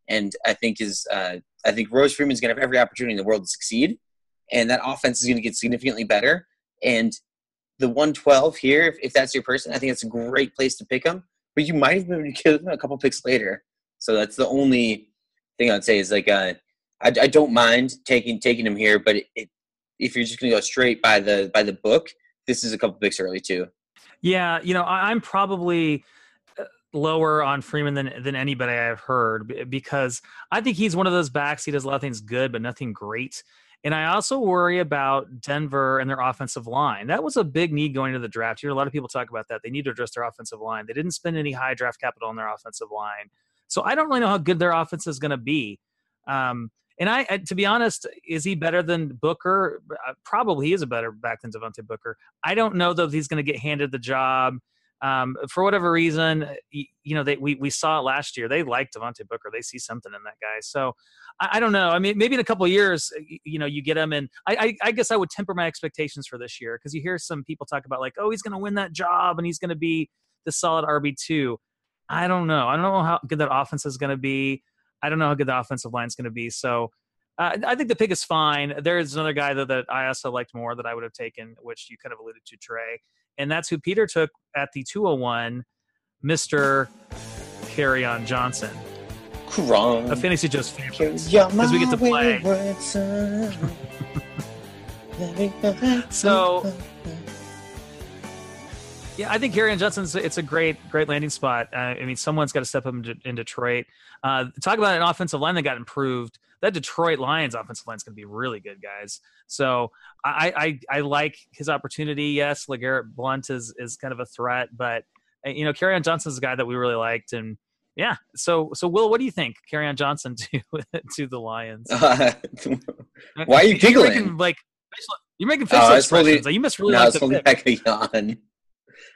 And I think is uh, I think Royce Freeman's going to have every opportunity in the world to succeed, and that offense is going to get significantly better. And the 112 here, if, if that's your person, I think it's a great place to pick him but you might have been able to a couple picks later. So that's the only thing I'd say is like uh, I, I don't mind taking taking him here, but it, it, if you're just going to go straight by the by the book, this is a couple picks early too. Yeah, you know, I'm probably uh, lower on Freeman than than anybody I've heard because I think he's one of those backs. He does a lot of things good, but nothing great. And I also worry about Denver and their offensive line. That was a big need going into the draft. You hear a lot of people talk about that. They need to address their offensive line. They didn't spend any high draft capital on their offensive line. So I don't really know how good their offense is going to be. Um, and I, to be honest, is he better than Booker? Uh, probably he is a better back than Devontae Booker. I don't know though if he's going to get handed the job um, for whatever reason, you, you know, they, we, we saw it last year. They like Devontae Booker. They see something in that guy. So I, I don't know. I mean, maybe in a couple years, you know, you get him and I, I, I guess I would temper my expectations for this year because you hear some people talk about like, oh, he's going to win that job and he's going to be the solid RB2. I don't know. I don't know how good that offense is going to be. I don't know how good the offensive line is going to be. So uh, I think the pick is fine. There is another guy that, that I also liked more that I would have taken, which you kind of alluded to, Trey and that's who Peter took at the 201, Mr. Kerryon Johnson. Wrong. A fantasy just favorites because we get to play. so, yeah, I think Kerryon Johnson's it's a great, great landing spot. Uh, I mean, someone's got to step up in, in Detroit. Uh, talk about an offensive line that got improved that Detroit Lions offensive line is going to be really good, guys. So I, I I like his opportunity. Yes, LeGarrette Blount is is kind of a threat, but uh, you know, Kerryon Johnson's a guy that we really liked, and yeah. So so Will, what do you think, Kerryon Johnson to to the Lions? Uh, why are you giggling? You're making, like you're making facial uh, expressions. Really, you must really no, like the back a yawn.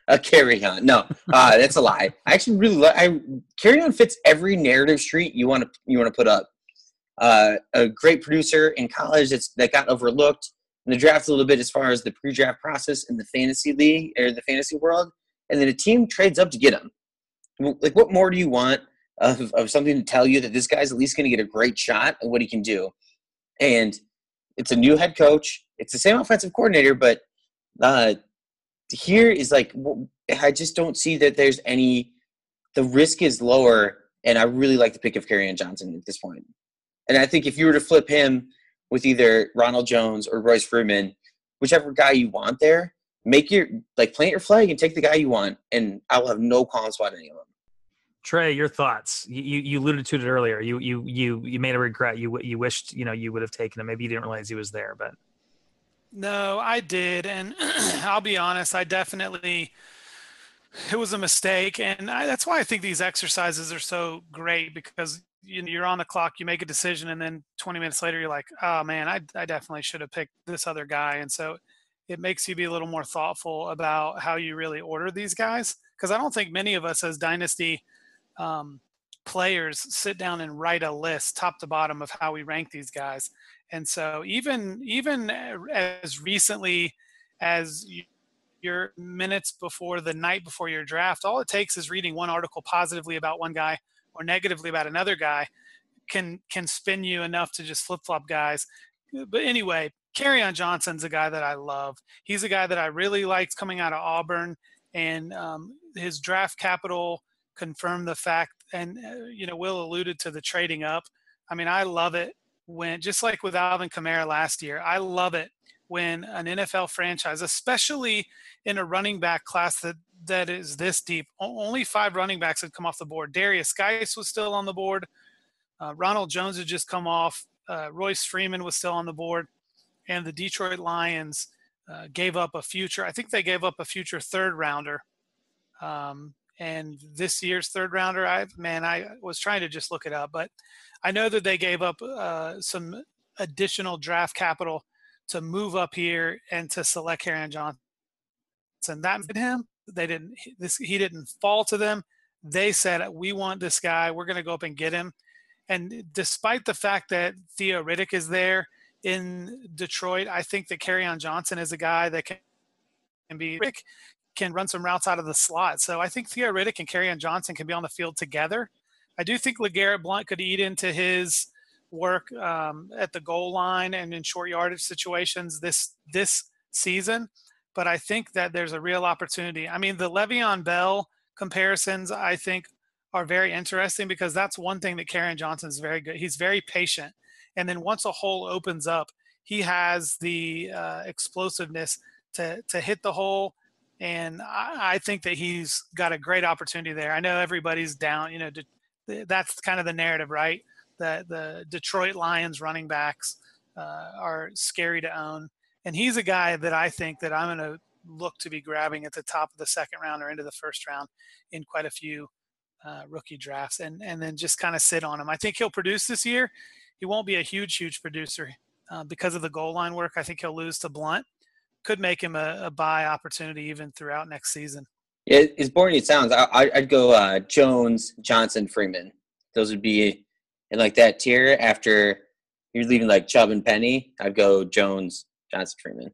A carry on. No, uh, that's a lie. I actually really like. I Kerryon fits every narrative street you want to you want to put up uh, a great producer in college that's, that got overlooked in the draft a little bit as far as the pre-draft process in the fantasy league or the fantasy world, and then a team trades up to get him. Like, what more do you want of, of something to tell you that this guy's at least going to get a great shot at what he can do? And it's a new head coach. It's the same offensive coordinator, but uh, here is like I just don't see that there's any. The risk is lower, and I really like the pick of Kerryon Johnson at this point. And I think if you were to flip him with either Ronald Jones or Royce Freeman, whichever guy you want there, make your like plant your flag and take the guy you want, and I will have no qualms about any of them. Trey, your thoughts? You, you alluded to it earlier. You you you you made a regret. You you wished you know you would have taken him. Maybe you didn't realize he was there, but no, I did, and I'll be honest. I definitely it was a mistake, and I, that's why I think these exercises are so great because you're on the clock, you make a decision, and then 20 minutes later, you're like, oh man, I, I definitely should have picked this other guy. And so it makes you be a little more thoughtful about how you really order these guys. Because I don't think many of us as dynasty um, players sit down and write a list top to bottom of how we rank these guys. And so even even as recently as your minutes before the night before your draft, all it takes is reading one article positively about one guy or negatively about another guy can can spin you enough to just flip flop guys. But anyway, Kerryon Johnson's a guy that I love. He's a guy that I really liked coming out of Auburn, and um, his draft capital confirmed the fact. And uh, you know, Will alluded to the trading up. I mean, I love it when just like with Alvin Kamara last year, I love it when an NFL franchise, especially in a running back class that that is this deep, only five running backs had come off the board. Derrius Guice was still on the board. Uh, Ronald Jones had just come off. Uh, Royce Freeman was still on the board, and the Detroit Lions uh, gave up a future. I think they gave up a future third rounder. Um, and this year's third rounder, I man, I was trying to just look it up, but I know that they gave up uh, some additional draft capital to move up here and to select Kerryon Johnson. That made him. They didn't. This he didn't fall to them. They said, "We want this guy. We're going to go up and get him." And despite the fact that Theo Riddick is there in Detroit, I think that Kerryon Johnson is a guy that can, be Rick can run some routes out of the slot. So I think Theo Riddick and Kerryon Johnson can be on the field together. I do think LeGarrette Blount could eat into his work um, at the goal line and in short yardage situations this this season. But I think that there's a real opportunity. I mean, the Le'Veon Bell comparisons, I think, are very interesting because that's one thing that Kerryon Johnson is very good. He's very patient, and then once a hole opens up, he has the uh, explosiveness to to hit the hole. And I, I, think that he's got a great opportunity there. I know everybody's down. You know, to, that's kind of the narrative, right? That the Detroit Lions running backs uh, are scary to own, and he's a guy that I think that I'm going to look to be grabbing at the top of the second round or into the first round in quite a few uh, rookie drafts and and then just kind of sit on him. I think he'll produce this year. He won't be a huge huge producer uh, because of the goal line work. I think he'll lose to Blount. Could make him a, a buy opportunity even throughout next season. It, as boring as it sounds, I, would go uh, Jones, Johnson, Freeman. Those would be in like that tier. After you're leaving like Chubb and Penny, I'd go Jones, Johnson, Freeman.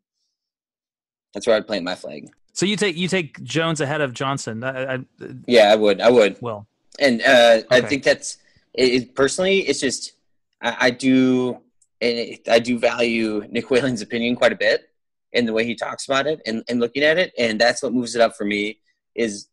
That's where I'd plant my flag. So you take you take Jones ahead of Johnson. I, I, yeah, I would. I would. Well, and uh, okay. I think that's it, personally. It's just I, I do and I do value Nick Whalen's opinion quite a bit in the way he talks about it and, and looking at it, and that's what moves it up for me is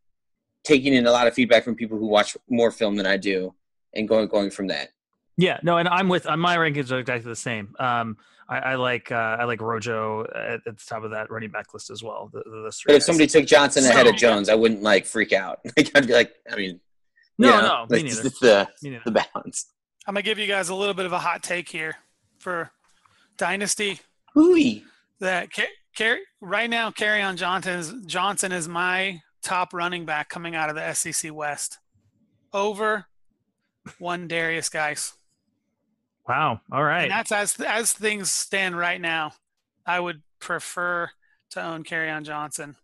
taking in a lot of feedback from people who watch more film than I do and going going from that. Yeah, no, and I'm with my rankings are exactly the same. Um, I, I like uh, I like Rojo at, at, the top of that running back list as well. The, the but if somebody took Johnson ahead of Jones, I wouldn't like freak out. like I'd be like, I mean, no, know, no, like, me neither. It's the me neither. the balance. I'm gonna give you guys a little bit of a hot take here for Dynasty. Ooh. That carry right now, Kerryon Johnson is Johnson is my top running back coming out of the SEC West. Over one Derrius, Guice. Wow. All right. And that's as as things stand right now. I would prefer to own Kerryon Johnson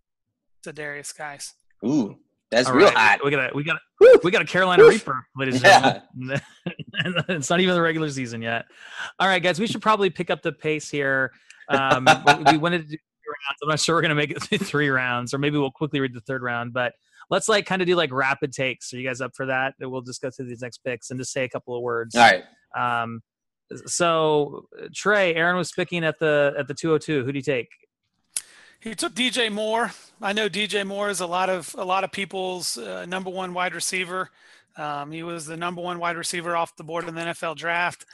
to Derrius Guice. Ooh, that's All real right. hot. We got a we got a, we got a Carolina Reaper, ladies and yeah. gentlemen. it's not even the regular season yet. All right, guys, we should probably pick up the pace here. Um, we wanted to do three rounds. I'm not sure we're gonna make it three rounds, or maybe we'll quickly read the third round, but let's like kind of do like rapid takes. Are you guys up for that? We'll just go through these next picks and just say a couple of words. All right. Um, so Trey, Aaron was picking at the at the 202. Who do you take? He took DJ Moore. I know DJ Moore is a lot of a lot of people's uh, number one wide receiver. Um, he was the number one wide receiver off the board in the NFL draft.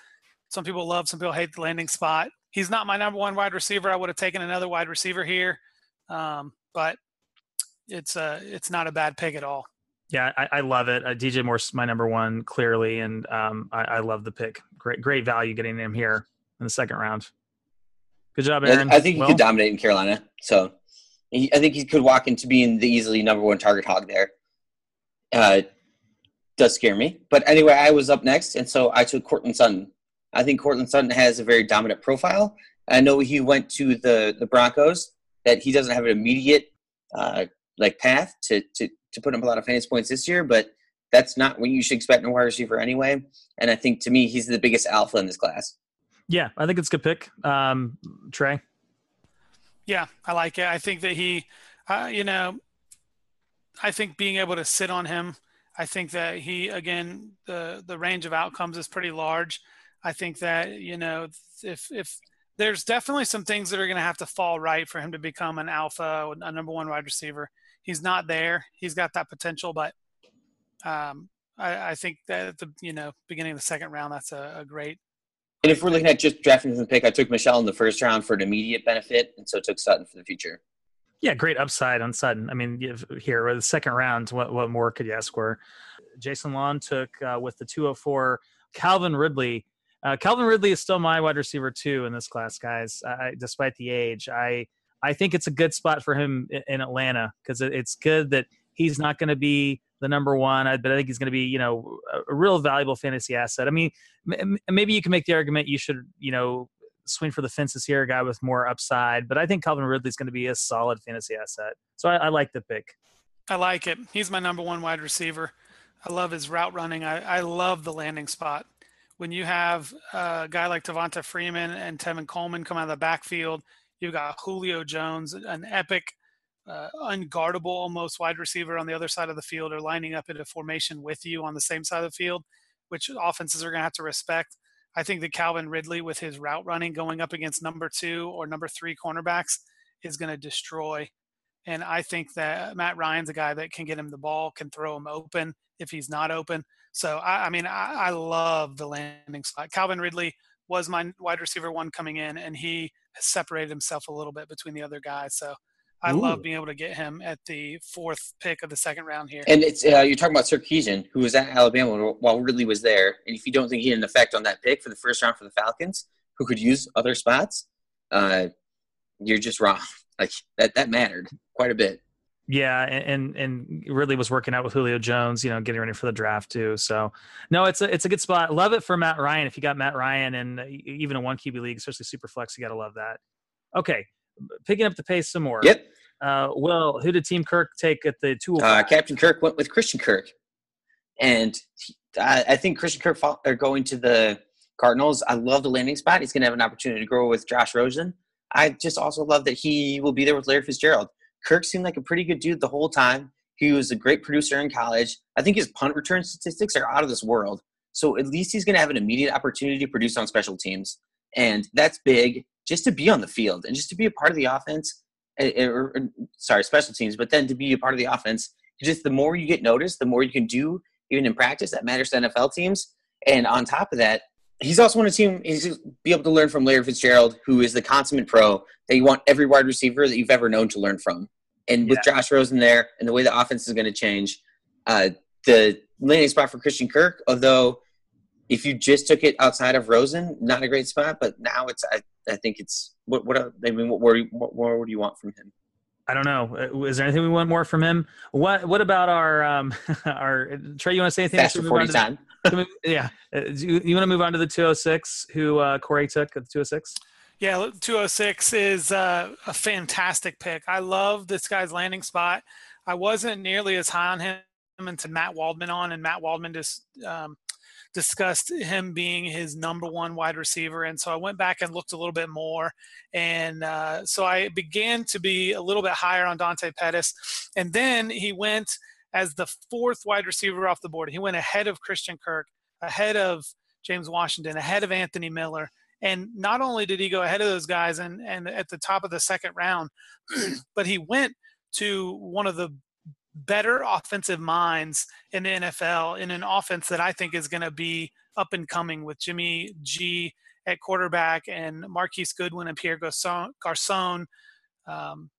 Some people love, some people hate the landing spot. He's not my number one wide receiver. I would have taken another wide receiver here, um, but it's a uh, it's not a bad pick at all. Yeah, I, I love it. Uh, DJ Moore's my number one clearly, and um, I, I, love the pick. Great, great value getting him here in the second round. Good job, Aaron. I think he could dominate in Carolina. So he, I think he could walk into being the easily number one target hog there. Uh, does scare me, but anyway, I was up next, and so I took Courtland Sutton. I think Courtland Sutton has a very dominant profile. I know he went to the the Broncos. That he doesn't have an immediate uh, like path to to to put up a lot of fantasy points this year, but that's not what you should expect in a wide receiver anyway. And I think to me, he's the biggest alpha in this class. Yeah, I think it's a good pick. Um, Trey. Yeah, I like it. I think that he, Uh, you know, I think being able to sit on him, I think that he again the the range of outcomes is pretty large. I think that you know if if there's definitely some things that are going to have to fall right for him to become an alpha, a number one wide receiver. He's not there. He's got that potential, but um, I, I, think that at the you know beginning of the second round, that's a, a great. And if we're looking at just drafting from the pick, I took Michel in the first round for an immediate benefit, and so took Sutton for the future. Yeah, great upside on Sutton. I mean, here with the second round, what what more could you ask for? Jason Long took uh, with the 204 Calvin Ridley. Uh, Calvin Ridley is still my wide receiver too in this class, guys. I, despite the age, I I think it's a good spot for him in Atlanta because it's good that he's not going to be the number one, but I think he's going to be, you know, a real valuable fantasy asset. I mean, maybe you can make the argument you should, you know, swing for the fences here, a guy with more upside. But I think Calvin Ridley's going to be a solid fantasy asset. So I, I like the pick. I like it. He's my number one wide receiver. I love his route running. I, I love the landing spot. When you have a guy like Devonta Freeman and Tevin Coleman come out of the backfield, you've got Julio Jones, an epic, uh, unguardable almost wide receiver on the other side of the field, or lining up in a formation with you on the same side of the field, which offenses are going to have to respect. I think that Calvin Ridley, with his route running going up against number two or number three cornerbacks, is going to destroy. And I think that Matt Ryan's a guy that can get him the ball, can throw him open if he's not open. So, I, I mean, I, I love the landing spot. Calvin Ridley was my wide receiver one coming in, and he separated himself a little bit between the other guys. So, I Ooh. love being able to get him at the fourth pick of the second round here. And it's uh, you're talking about Sarkisian, who was at Alabama while Ridley was there. And if you don't think he had an effect on that pick for the first round for the Falcons, who could use other spots, uh, you're just wrong. Like that that mattered quite a bit. Yeah, and and Ridley was working out with Julio Jones, you know, getting ready for the draft too. So, no, it's a it's a good spot. Love it for Matt Ryan. If you got Matt Ryan and even a one QB league, especially super flex, you got to love that. Okay, picking up the pace some more. Yep. Uh, well, who did Team Kirk take at the two? Oh uh, Captain Kirk went with Christian Kirk, and he, I, I, think Christian Kirk are going to the Cardinals. I love the landing spot. He's going to have an opportunity to grow with Josh Rosen. I just also love that he will be there with Larry Fitzgerald. Kirk seemed like a pretty good dude the whole time. He was a great producer in college. I think his punt return statistics are out of this world. So at least he's going to have an immediate opportunity to produce on special teams. And that's big just to be on the field and just to be a part of the offense, or, eh, eh, or, sorry, special teams, but then to be a part of the offense. Just the more you get noticed, the more you can do, even in practice. That matters to NFL teams. And on top of that, he's also on a team. He's be able to learn from Larry Fitzgerald, who is the consummate pro that you want every wide receiver that you've ever known to learn from. And with yeah. Josh Rosen there, and the way the offense is going to change, uh, the landing spot for Christian Kirk, although if you just took it outside of Rosen, not a great spot. But now it's I, I think it's what what I mean. What what, what, what do you want from him? I don't know. Uh, is there anything we want more from him? What What about our um our Trey? You want to say anything? Faster forty time. The, yeah. Uh, you, you want to move on to the two hundred six? Who uh, Corey took at the two hundred six? Yeah, 206 is uh, a fantastic pick. I love this guy's landing spot. I wasn't nearly as high on him into Matt Waldman on, and Matt Waldman just um, discussed him being his number one wide receiver. And so I went back and looked a little bit more. And uh, so I began to be a little bit higher on Dante Pettis. And then he went as the fourth wide receiver off the board. He went ahead of Christian Kirk, ahead of James Washington, ahead of Anthony Miller. And not only did he go ahead of those guys and, and at the top of the second round, but he went to one of the better offensive minds in the NFL in an offense that I think is going to be up and coming with Jimmy G at quarterback and Marquise Goodwin and Pierre Garcon, um,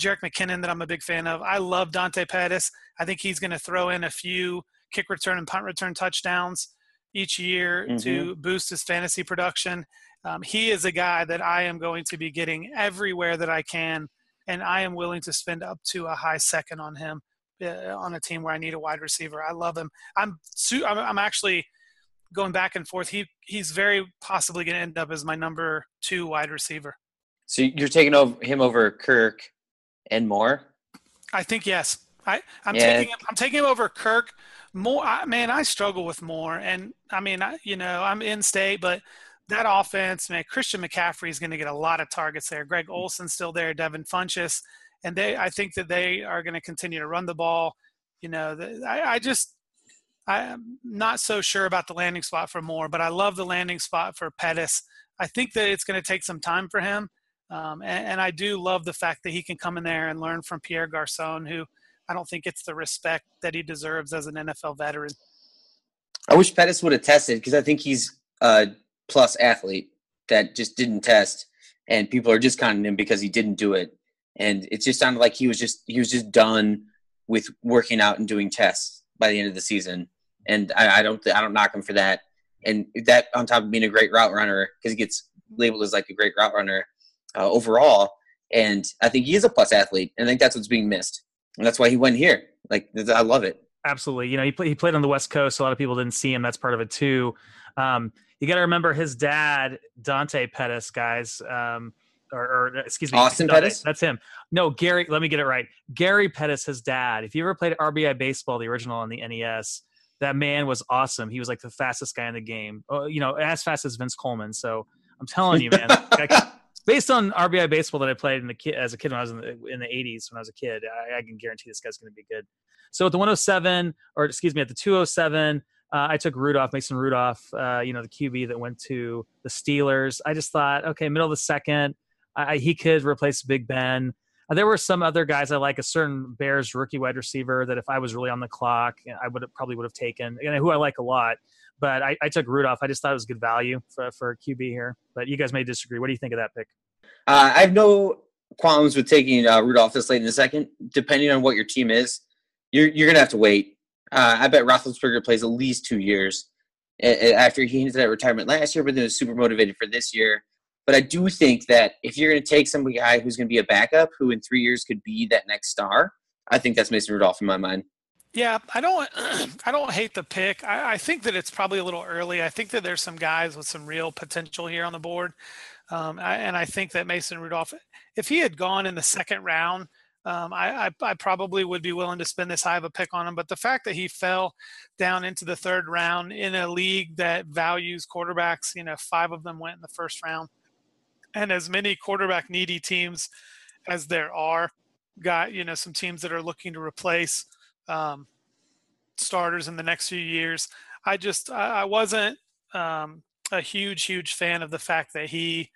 Jerick McKinnon that I'm a big fan of. I love Dante Pettis. I think he's going to throw in a few kick return and punt return touchdowns each year mm-hmm. to boost his fantasy production. Um, he is a guy that I am going to be getting everywhere that I can, and I am willing to spend up to a high second on him Uh, on a team where I need a wide receiver. I love him. I'm I'm, I'm actually going back and forth. He he's very possibly going to end up as my number two wide receiver. So you're taking over him over Kirk and Moore. I think yes. I I'm yeah. taking him, I'm taking him over Kirk. More I, man, I struggle with Moore, and I mean, I, you know, I'm in state, but that offense, man, Christian McCaffrey is going to get a lot of targets there. Greg mm. Olsen's still there, Devin Funchess and they I think that they are going to continue to run the ball. You know, the, I, I just I'm not so sure about the landing spot for Moore, but I love the landing spot for Pettis. I think that it's going to take some time for him, um, and, and, I do love the fact that he can come in there and learn from Pierre Garcon, who I don't think gets the respect that he deserves as an NFL veteran. I wish Pettis would have tested because I think he's a plus athlete that just didn't test, and people are discounting him because he didn't do it. And it just sounded like he was just he was just done with working out and doing tests by the end of the season. And I, I don't I don't knock him for that. And that on top of being a great route runner because he gets labeled as like a great route runner uh, overall. And I think he is a plus athlete. And I think that's what's being missed. And that's why he went here. Like I love it. Absolutely. You know, he, play, he played on the West Coast. So a lot of people didn't see him. That's part of it too. Um, you got to remember his dad, Dante Pettis, guys. Um, or, or, excuse me, Austin Pettis. That's him. No, Gary. Let me get it right. Gary Pettis, his dad. If you ever played RBI baseball, the original on the NES, that man was awesome. He was like the fastest guy in the game. Oh, you know, as fast as Vince Coleman. So I'm telling you, man. based on RBI baseball that I played in the kid as a kid when I was in the, in the 80s when I was a kid, I, I can guarantee this guy's going to be good. So at the 107, or excuse me, at the 207, uh, I took Rudolph, Mason Rudolph, uh, you know, the QB that went to the Steelers. I just thought, okay, middle of the second, I, he could replace Big Ben. Uh, there were some other guys I like, a certain Bears rookie wide receiver that if I was really on the clock, I would probably would have taken, and who I like a lot. But I, I, took Rudolph. I just thought it was good value for, for QB here. But you guys may disagree. What do you think of that pick? Uh, I have no qualms with taking uh, Rudolph this late in the second, depending on what your team is. You're you're gonna have to wait. Uh, I bet Roethlisberger plays at least two years after he hinted at retirement last year, but then was super motivated for this year. But I do think that if you're going to take some guy who's going to be a backup, who in three years could be that next star, I think that's Mason Rudolph in my mind. Yeah, I don't. I don't hate the pick. I, I, think that it's probably a little early. I think that there's some guys with some real potential here on the board, um, I, and I think that Mason Rudolph, if he had gone in the second round, um, I, I, I, probably would be willing to spend this high of a pick on him. But the fact that he fell down into the third round in a league that values quarterbacks, you know, five of them went in the first round and as many quarterback needy teams as there are, got you know some teams that are looking to replace um, starters in the next few years. I just I, I wasn't um, a huge huge fan of the fact that he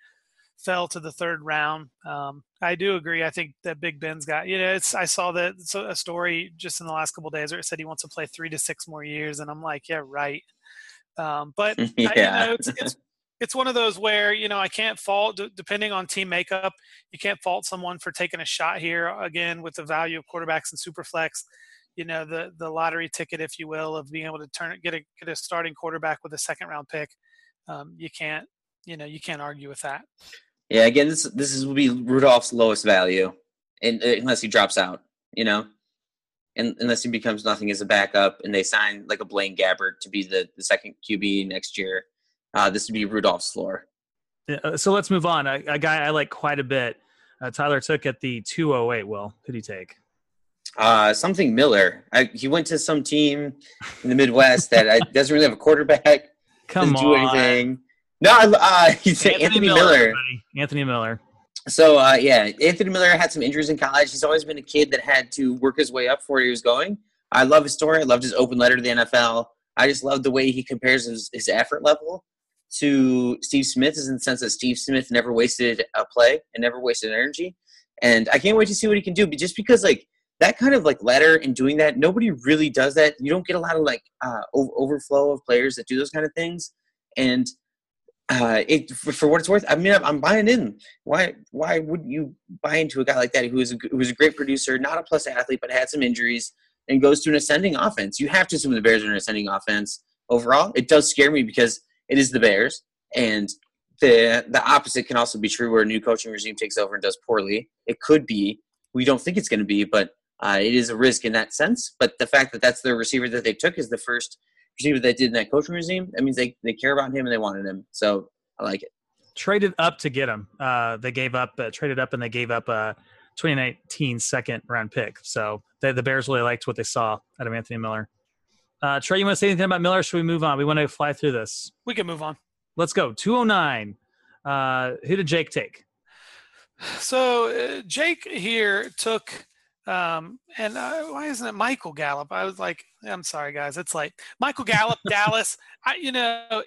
fell to the third round. Um, I do agree. I think that Big Ben's got you know. It's I saw that it's a story just in the last couple days where it said he wants to play three to six more years, and I'm like, yeah, right. Um, but yeah. I, you know, it's, it's it's one of those where you know I can't fault depending on team makeup. You can't fault someone for taking a shot here again with the value of quarterbacks and superflex. You know the the lottery ticket, if you will, of being able to turn get a get a starting quarterback with a second round pick. Um, you can't you know you can't argue with that. Yeah, again, this this is will be Rudolph's lowest value, and uh, unless he drops out, you know, and unless he becomes nothing as a backup, and they sign like a Blaine Gabbert to be the the second QB next year uh, this would be Rudolph's floor. Uh, so let's move on. A, a, guy I like quite a bit. Uh, Tyler took at the 208. Will who did he take? Uh, something Miller. I, he went to some team in the Midwest that I, doesn't really have a quarterback. Come doesn't on. do anything. No, uh, he's Anthony, Anthony Miller. Miller. Anthony Miller. So uh, yeah, Anthony Miller had some injuries in college. He's always been a kid that had to work his way up before he was going. I love his story. I loved his open letter to the NFL. I just love the way he compares his, his effort level to Steve Smith is in the sense that Steve Smith never wasted a play and never wasted energy. And I can't wait to see what he can do. But just because like that kind of like letter and doing that, nobody really does that. You don't get a lot of like uh, overflow of players that do those kind of things. And uh, it for, for, what it's worth, I mean, I'm, I'm, buying in. Why why wouldn't you buy into a guy like that who is a, who is a great producer, not a plus athlete, but had some injuries and goes to an ascending offense? You have to assume the Bears are an ascending offense overall. It does scare me because it is the Bears, and the the opposite can also be true where a new coaching regime takes over and does poorly. It could be. We don't think it's going to be, but uh, it is a risk in that sense. But the fact that that's the receiver that they took is the first receiver that did in that coaching regime. That means they, they care about him and they wanted him. So I like it. Traded up to get him. Uh, they gave up, uh, traded up, and they gave up a 2019 second round pick. So they, the Bears really liked what they saw out of Anthony Miller. Uh, Trey, you want to say anything about Miller? should we move on? We want to fly through this. We can move on. Let's go. 209. Uh, who did Jake take? So uh, Jake here took, um, and uh, why isn't it Michael Gallup? I was like, I'm sorry, guys, it's like Michael Gallup, Dallas. I, you know,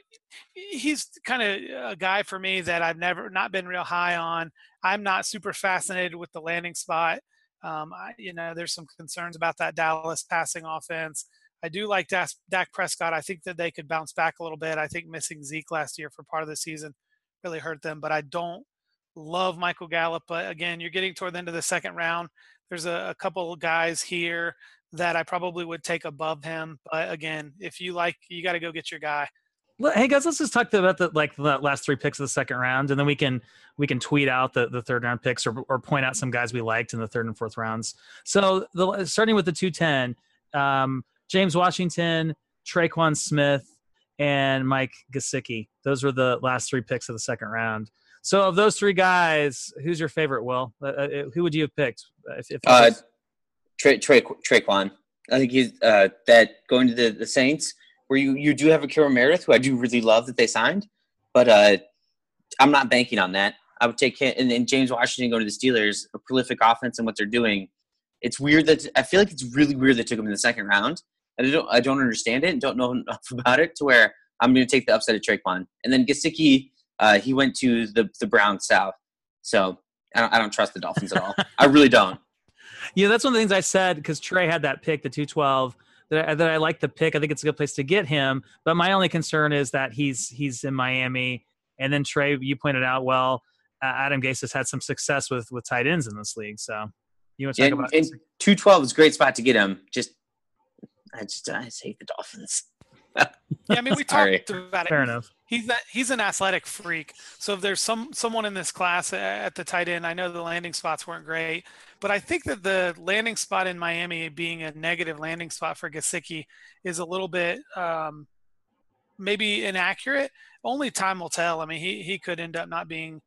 he's kind of a guy for me that I've never not been real high on. I'm not super fascinated with the landing spot. Um, I, you know, there's some concerns about that Dallas passing offense. I do like Dak, Dak Prescott. I think that they could bounce back a little bit. I think missing Zeke last year for part of the season really hurt them, but I don't love Michael Gallup. But again, you're getting toward the end of the second round. There's a, a couple guys here that I probably would take above him. But again, if you like, you got to go get your guy. Hey guys, let's just talk about the like the last three picks of the second round, and then we can we can tweet out the, the third round picks or, or point out some guys we liked in the third and fourth rounds. So the starting with the two ten, um, James Washington, Tre'Quan Smith, and Mike Gesicki. Those were the last three picks of the second round. So of those three guys, who's your favorite? Will uh, uh who would you have picked? If, if uh, Trey, Trey, Tre'Quan. I think he's uh, that going to the, the Saints, where you, you do have a Akira Meredith, who I do really love that they signed, but uh, I'm not banking on that. I would take him and, and James Washington going to the Steelers, a prolific offense and what they're doing. It's weird that I feel like it's really weird they took him in the second round. I don't I don't understand it and don't know enough about it to where I'm going to take the upside of Tre'Quan. And then Gesicki, uh, he went to the the Browns South, so I don't, I don't trust the Dolphins at all. I really don't. Yeah, that's one of the things I said because Trey had that pick, the 212. That I, that I like the pick. I think it's a good place to get him. But my only concern is that he's he's in Miami, and then Trey, you pointed out well, uh, Adam Gase has had some success with with tight ends in this league. So you want to talk and, about? And 212 is a great spot to get him. Just I just I just hate the Dolphins. yeah, I mean we talked about it. Fair enough. He's that he's an athletic freak. So if there's some someone in this class at the tight end, I know the landing spots weren't great, but I think that the landing spot in Miami being a negative landing spot for Gesicki is a little bit um, maybe inaccurate. Only time will tell. I mean, he he could end up not being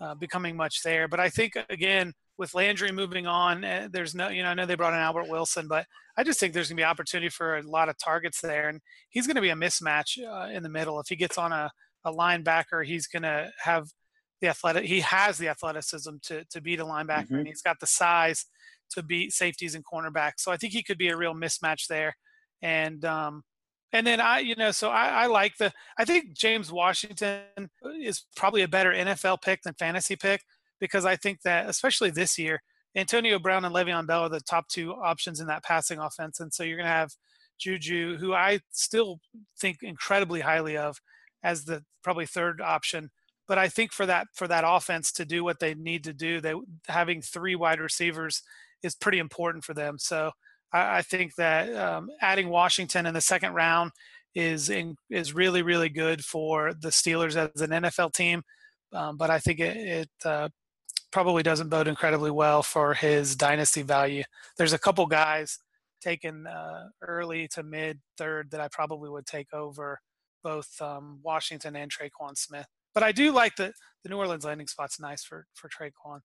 uh, becoming much there, but I think again with Landry moving on, eh, there's no, you know, I know they brought in Albert Wilson, but I just think there's going to be opportunity for a lot of targets there. And he's going to be a mismatch uh, in the middle. If he gets on a, a linebacker, he's going to have the athletic, he has the athleticism to, to beat a linebacker mm-hmm. and he's got the size to beat safeties and cornerbacks. So I think he could be a real mismatch there. And, um, and then I, you know, so I, I like the, I think James Washington is probably a better NFL pick than fantasy pick because I think that especially this year, Antonio Brown and Le'Veon Bell are the top two options in that passing offense, and so you're going to have Juju, who I still think incredibly highly of as the probably third option. But I think for that for that offense to do what they need to do, they having three wide receivers is pretty important for them. So I, I think that um, adding Washington in the second round is in, is really really good for the Steelers as an NFL team. Um, but I think it, it uh, probably doesn't bode incredibly well for his dynasty value. There's a couple guys taken uh, early to mid third that I probably would take over both um, Washington and Tre'Quan Smith. But I do like the the New Orleans landing spot's nice for for Tre'Quan.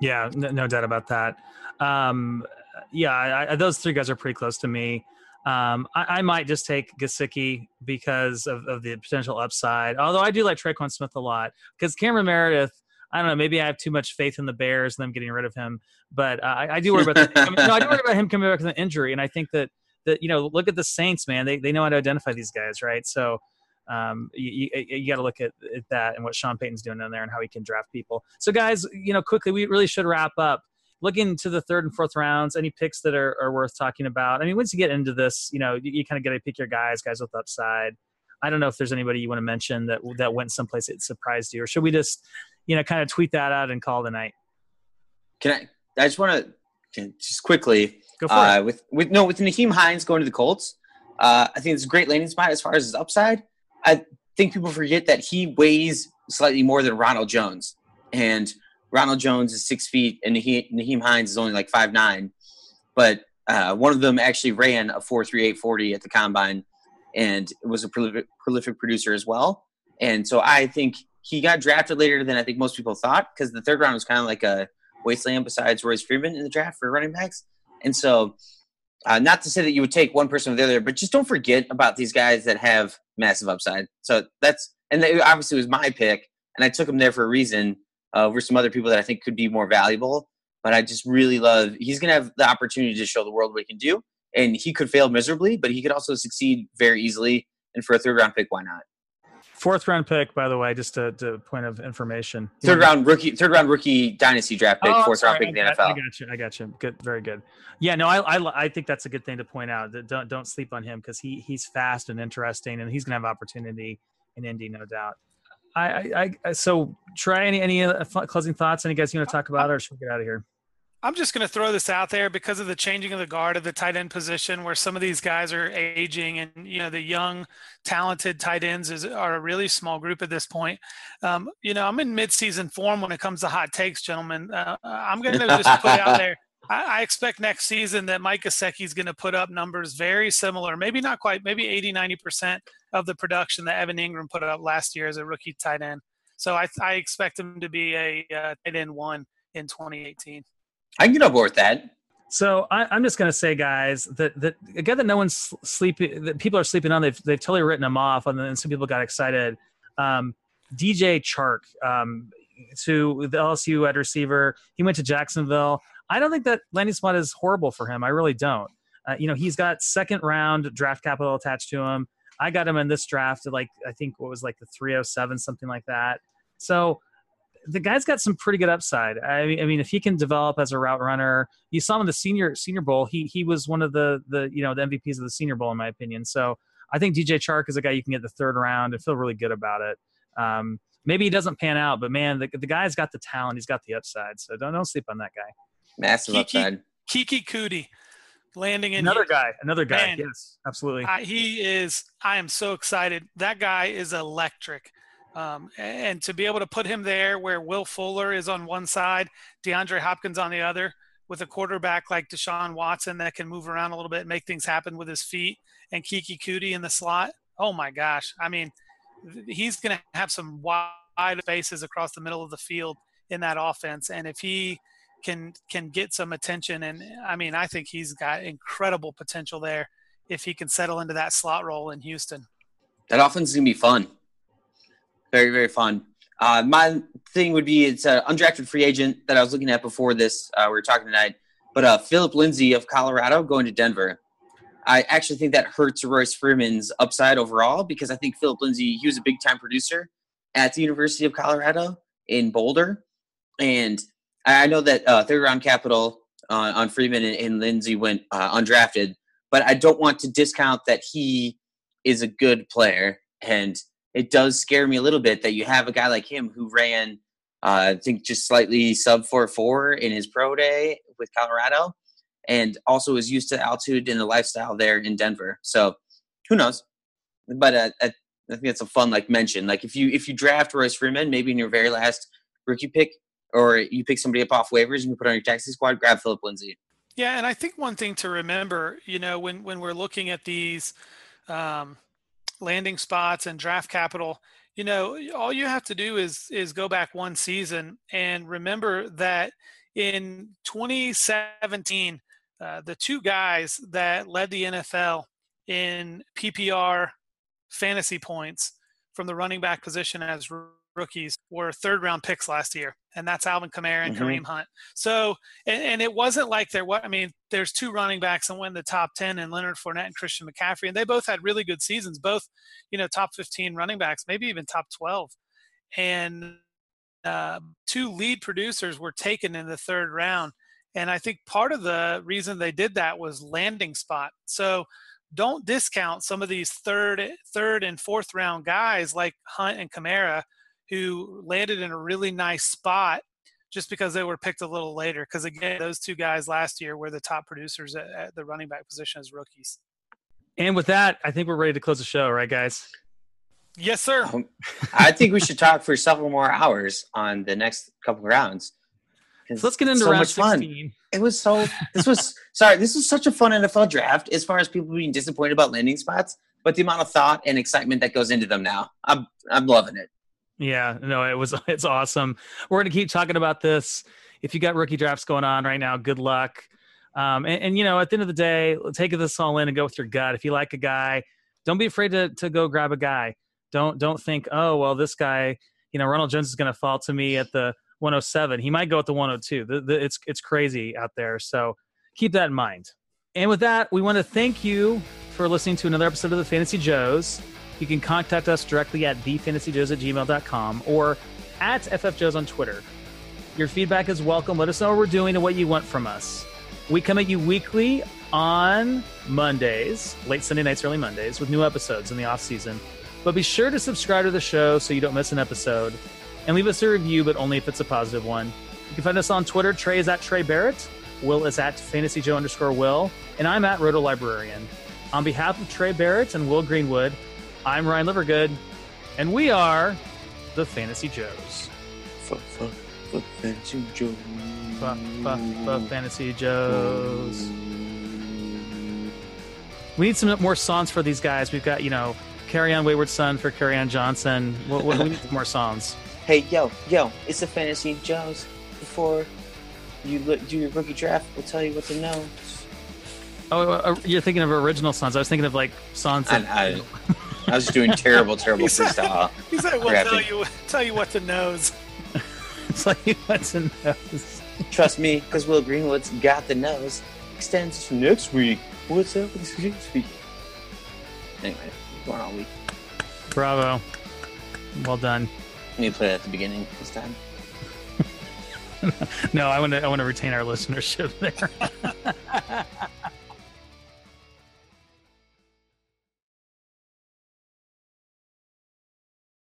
Yeah, no, no doubt about that. Um, yeah, I, I, those three guys are pretty close to me. Um, I, I, might just take Gesicki because of, of, the potential upside. Although I do like Tre'Quan Smith a lot because Cameron Meredith I don't know. Maybe I have too much faith in the Bears and them getting rid of him. But uh, I, I, do worry about. The, I, mean, no, I do worry about him coming back with an injury, and I think that that you know, look at the Saints, man. They they know how to identify these guys, right? So. Um, you, you, you got to look at, at that and what Sean Payton's doing down there and how he can draft people. So, guys, you know, quickly, we really should wrap up looking to the third and fourth rounds, any picks that are, are worth talking about? I mean, once you get into this, you know, you, you kind of got to pick your guys, guys with upside. I don't know if there's anybody you want to mention that that went someplace that surprised you, or should we just you know, kind of tweet that out and call the night. Can I? I just want to just quickly go for uh, it. With with no with Nyheim Hines going to the Colts. Uh, I think it's a great landing spot as far as his upside. I think people forget that he weighs slightly more than Ronald Jones, and Ronald Jones is six feet, and Nyheim Hines is only like five nine. But uh, one of them actually ran a four three eight forty at the combine, and was a prolific, prolific producer as well. And so I think he got drafted later than I think most people thought because the third round was kind of like a wasteland besides Royce Freeman in the draft for running backs. And so, uh, not to say that you would take one person or the other, but just don't forget about these guys that have massive upside. So that's and that obviously was my pick, and I took him there for a reason. uh, over some other people that I think could be more valuable. But I just really love. He's going to have the opportunity to show the world what he can do, and he could fail miserably, but he could also succeed very easily. And for a third round pick, why not? Fourth round pick, by the way, just a, a point of information. Third round rookie, third round rookie dynasty draft pick, Oh, fourth round sorry. pick in the NFL. I got you. I got you. Good, very good. Yeah, no, I, I, I think that's a good thing to point out. That don't don't sleep on him because he he's fast and interesting, and he's gonna have opportunity in Indy, no doubt. I, I, I so try any any closing thoughts? Any guys you want to talk about, or should we get out of here? I'm just going to throw this out there because of the changing of the guard at the tight end position, where some of these guys are aging, and you know the young, talented tight ends is are a really small group at this point. Um, you know, I'm in mid-season form when it comes to hot takes, gentlemen. Uh, I'm going to just put out there. I, I expect next season that Mike Gesicki is going to put up numbers very similar, maybe not quite, maybe 80, 90 percent of the production that Evan Engram put up last year as a rookie tight end. So I, I expect him to be a uh, tight end one in 2018. I can get on board with that. So I, I'm just to say, guys, that that a guy that no one's sleeping, that people are sleeping on, they've they've totally written him off, and then some people got excited. Um, DJ Chark, um, to the LSU wide receiver, he went to Jacksonville. I don't think that landing spot is horrible for him. I really don't. Uh, you know, he's got second round draft capital attached to him. I got him in this draft at like I think what was like the 307, something like that. So the guy's got some pretty good upside. I mean, I mean, if he can develop as a route runner, you saw him in the senior Senior Bowl. He he was one of the the you know the MVPs of the Senior Bowl in my opinion. So I think DJ Chark is a guy you can get the third round and feel really good about it. Um, maybe he doesn't pan out, but man, the, the guy's got the talent. He's got the upside. So don't don't sleep on that guy. Massive Keke- upside. Keke Coutee landing in Another Houston. guy, another guy. Man. yes, absolutely. I, he is. I am so excited. That guy is electric. Um, and to be able to put him there where Will Fuller is on one side, DeAndre Hopkins on the other, with a quarterback like Deshaun Watson that can move around a little bit and make things happen with his feet, and Keke Coutee in the slot. Oh my gosh! I mean, he's going to have some wide spaces across the middle of the field in that offense, and if he can can get some attention, and I mean, I think he's got incredible potential there if he can settle into that slot role in Houston. That offense is gonna be fun. Very very fun. Uh, my thing would be it's an undrafted free agent that I was looking at before this. Uh, we were talking tonight, but uh, Phillip Lindsay of Colorado going to Denver. I actually think that hurts Royce Freeman's upside overall because I think Phillip Lindsay he was a big time producer at the University of Colorado in Boulder, and I know that uh, third round capital uh, on Freeman and, and Lindsay went uh, undrafted, but I don't want to discount that he is a good player, and it does scare me a little bit that you have a guy like him who ran, uh, I think, just slightly sub four four in his pro day with Colorado, and also is used to altitude and the lifestyle there in Denver. So who knows? But uh, I, think it's a fun like mention. Like if you if you draft Royce Freeman, maybe in your very last rookie pick, or you pick somebody up off waivers and you put on your taxi squad, grab Phillip Lindsay. Yeah, and I think one thing to remember, you know, when when we're looking at these um, landing spots and draft capital, you know, all you have to do is is go back one season and remember that in 2017, uh, the two guys that led the NFL in PPR fantasy points from the running back position as rookies were third round picks last year, and that's Alvin Kamara and Mhm. Kareem Hunt. So, and, and it wasn't like there was. I mean, there's two running backs that went in the top ten, and Leonard Fournette and Christian McCaffrey, and they both had really good seasons. Both, you know, top 15 running backs, maybe even top 12, and uh, two lead producers were taken in the third round. And I think part of the reason they did that was landing spot. So don't discount some of these third, third and fourth round guys like Hunt and Kamara, who landed in a really nice spot just because they were picked a little later. Because again, those two guys last year were the top producers at, at the running back position as rookies. And with that, I think we're ready to close the show, right, guys? Yes, sir. Um, I think we should talk for several more hours on the next couple rounds. So let's get into so round much fun. 16. It was so. This was sorry. This was such a fun NFL draft. As far as people being disappointed about landing spots, but the amount of thought and excitement that goes into them now, I'm I'm loving it. Yeah, no, it was it's awesome. We're gonna keep talking about this. If you got rookie drafts going on right now, good luck. Um, and, and you know, at the end of the day, take this all in and go with your gut. If you like a guy, don't be afraid to to go grab a guy. Don't don't think, oh well, this guy, you know, Ronald Jones is gonna fall to me at the 107. He might go at the 102. The, the, it's it's crazy out there. So keep that in mind. And with that, we want to thank you for listening to another episode of the Fantasy Joes. You can contact us directly at thefantasyjoes at gmail.com or at ffjoes on Twitter. Your feedback is welcome. Let us know what we're doing and what you want from us. We come at you weekly on Mondays, late Sunday nights, early Mondays, with new episodes in the off season. But be sure to subscribe to the show so you don't miss an episode. And leave us a review, but only if it's a positive one. You can find us on Twitter. Trey is at Trey Barrett. Will is at Fantasy Joe underscore Will. And I'm at Roto Librarian. On behalf of Trey Barrett and Will Greenwood, I'm Ryan Livergood. And we are the Fantasy Joes. Fuck, fuck, fuck, fancy Joe. Fuck, fuck, fuck, Fantasy Joes. We need some more songs for these guys. We've got, you know, Carry On Wayward Son for Kerryon Johnson. What, what, we need some more songs. Hey, yo, yo, it's the Fantasy Joes. Before you look, do your rookie draft, we'll tell you what to know. Oh, uh, you're thinking of original songs. I was thinking of like songs. I, That, I, I was doing terrible, terrible He said- freestyle. He said, "We'll tell you, tell you what to knows." it's like what's in those. Trust me, because Will Greenwood's got the nose. Extends to next week. What's up with this next week? Anyway, going all week. Bravo. Well done. Let me play it at the beginning this time. No, I want to. I want to retain our listenership there.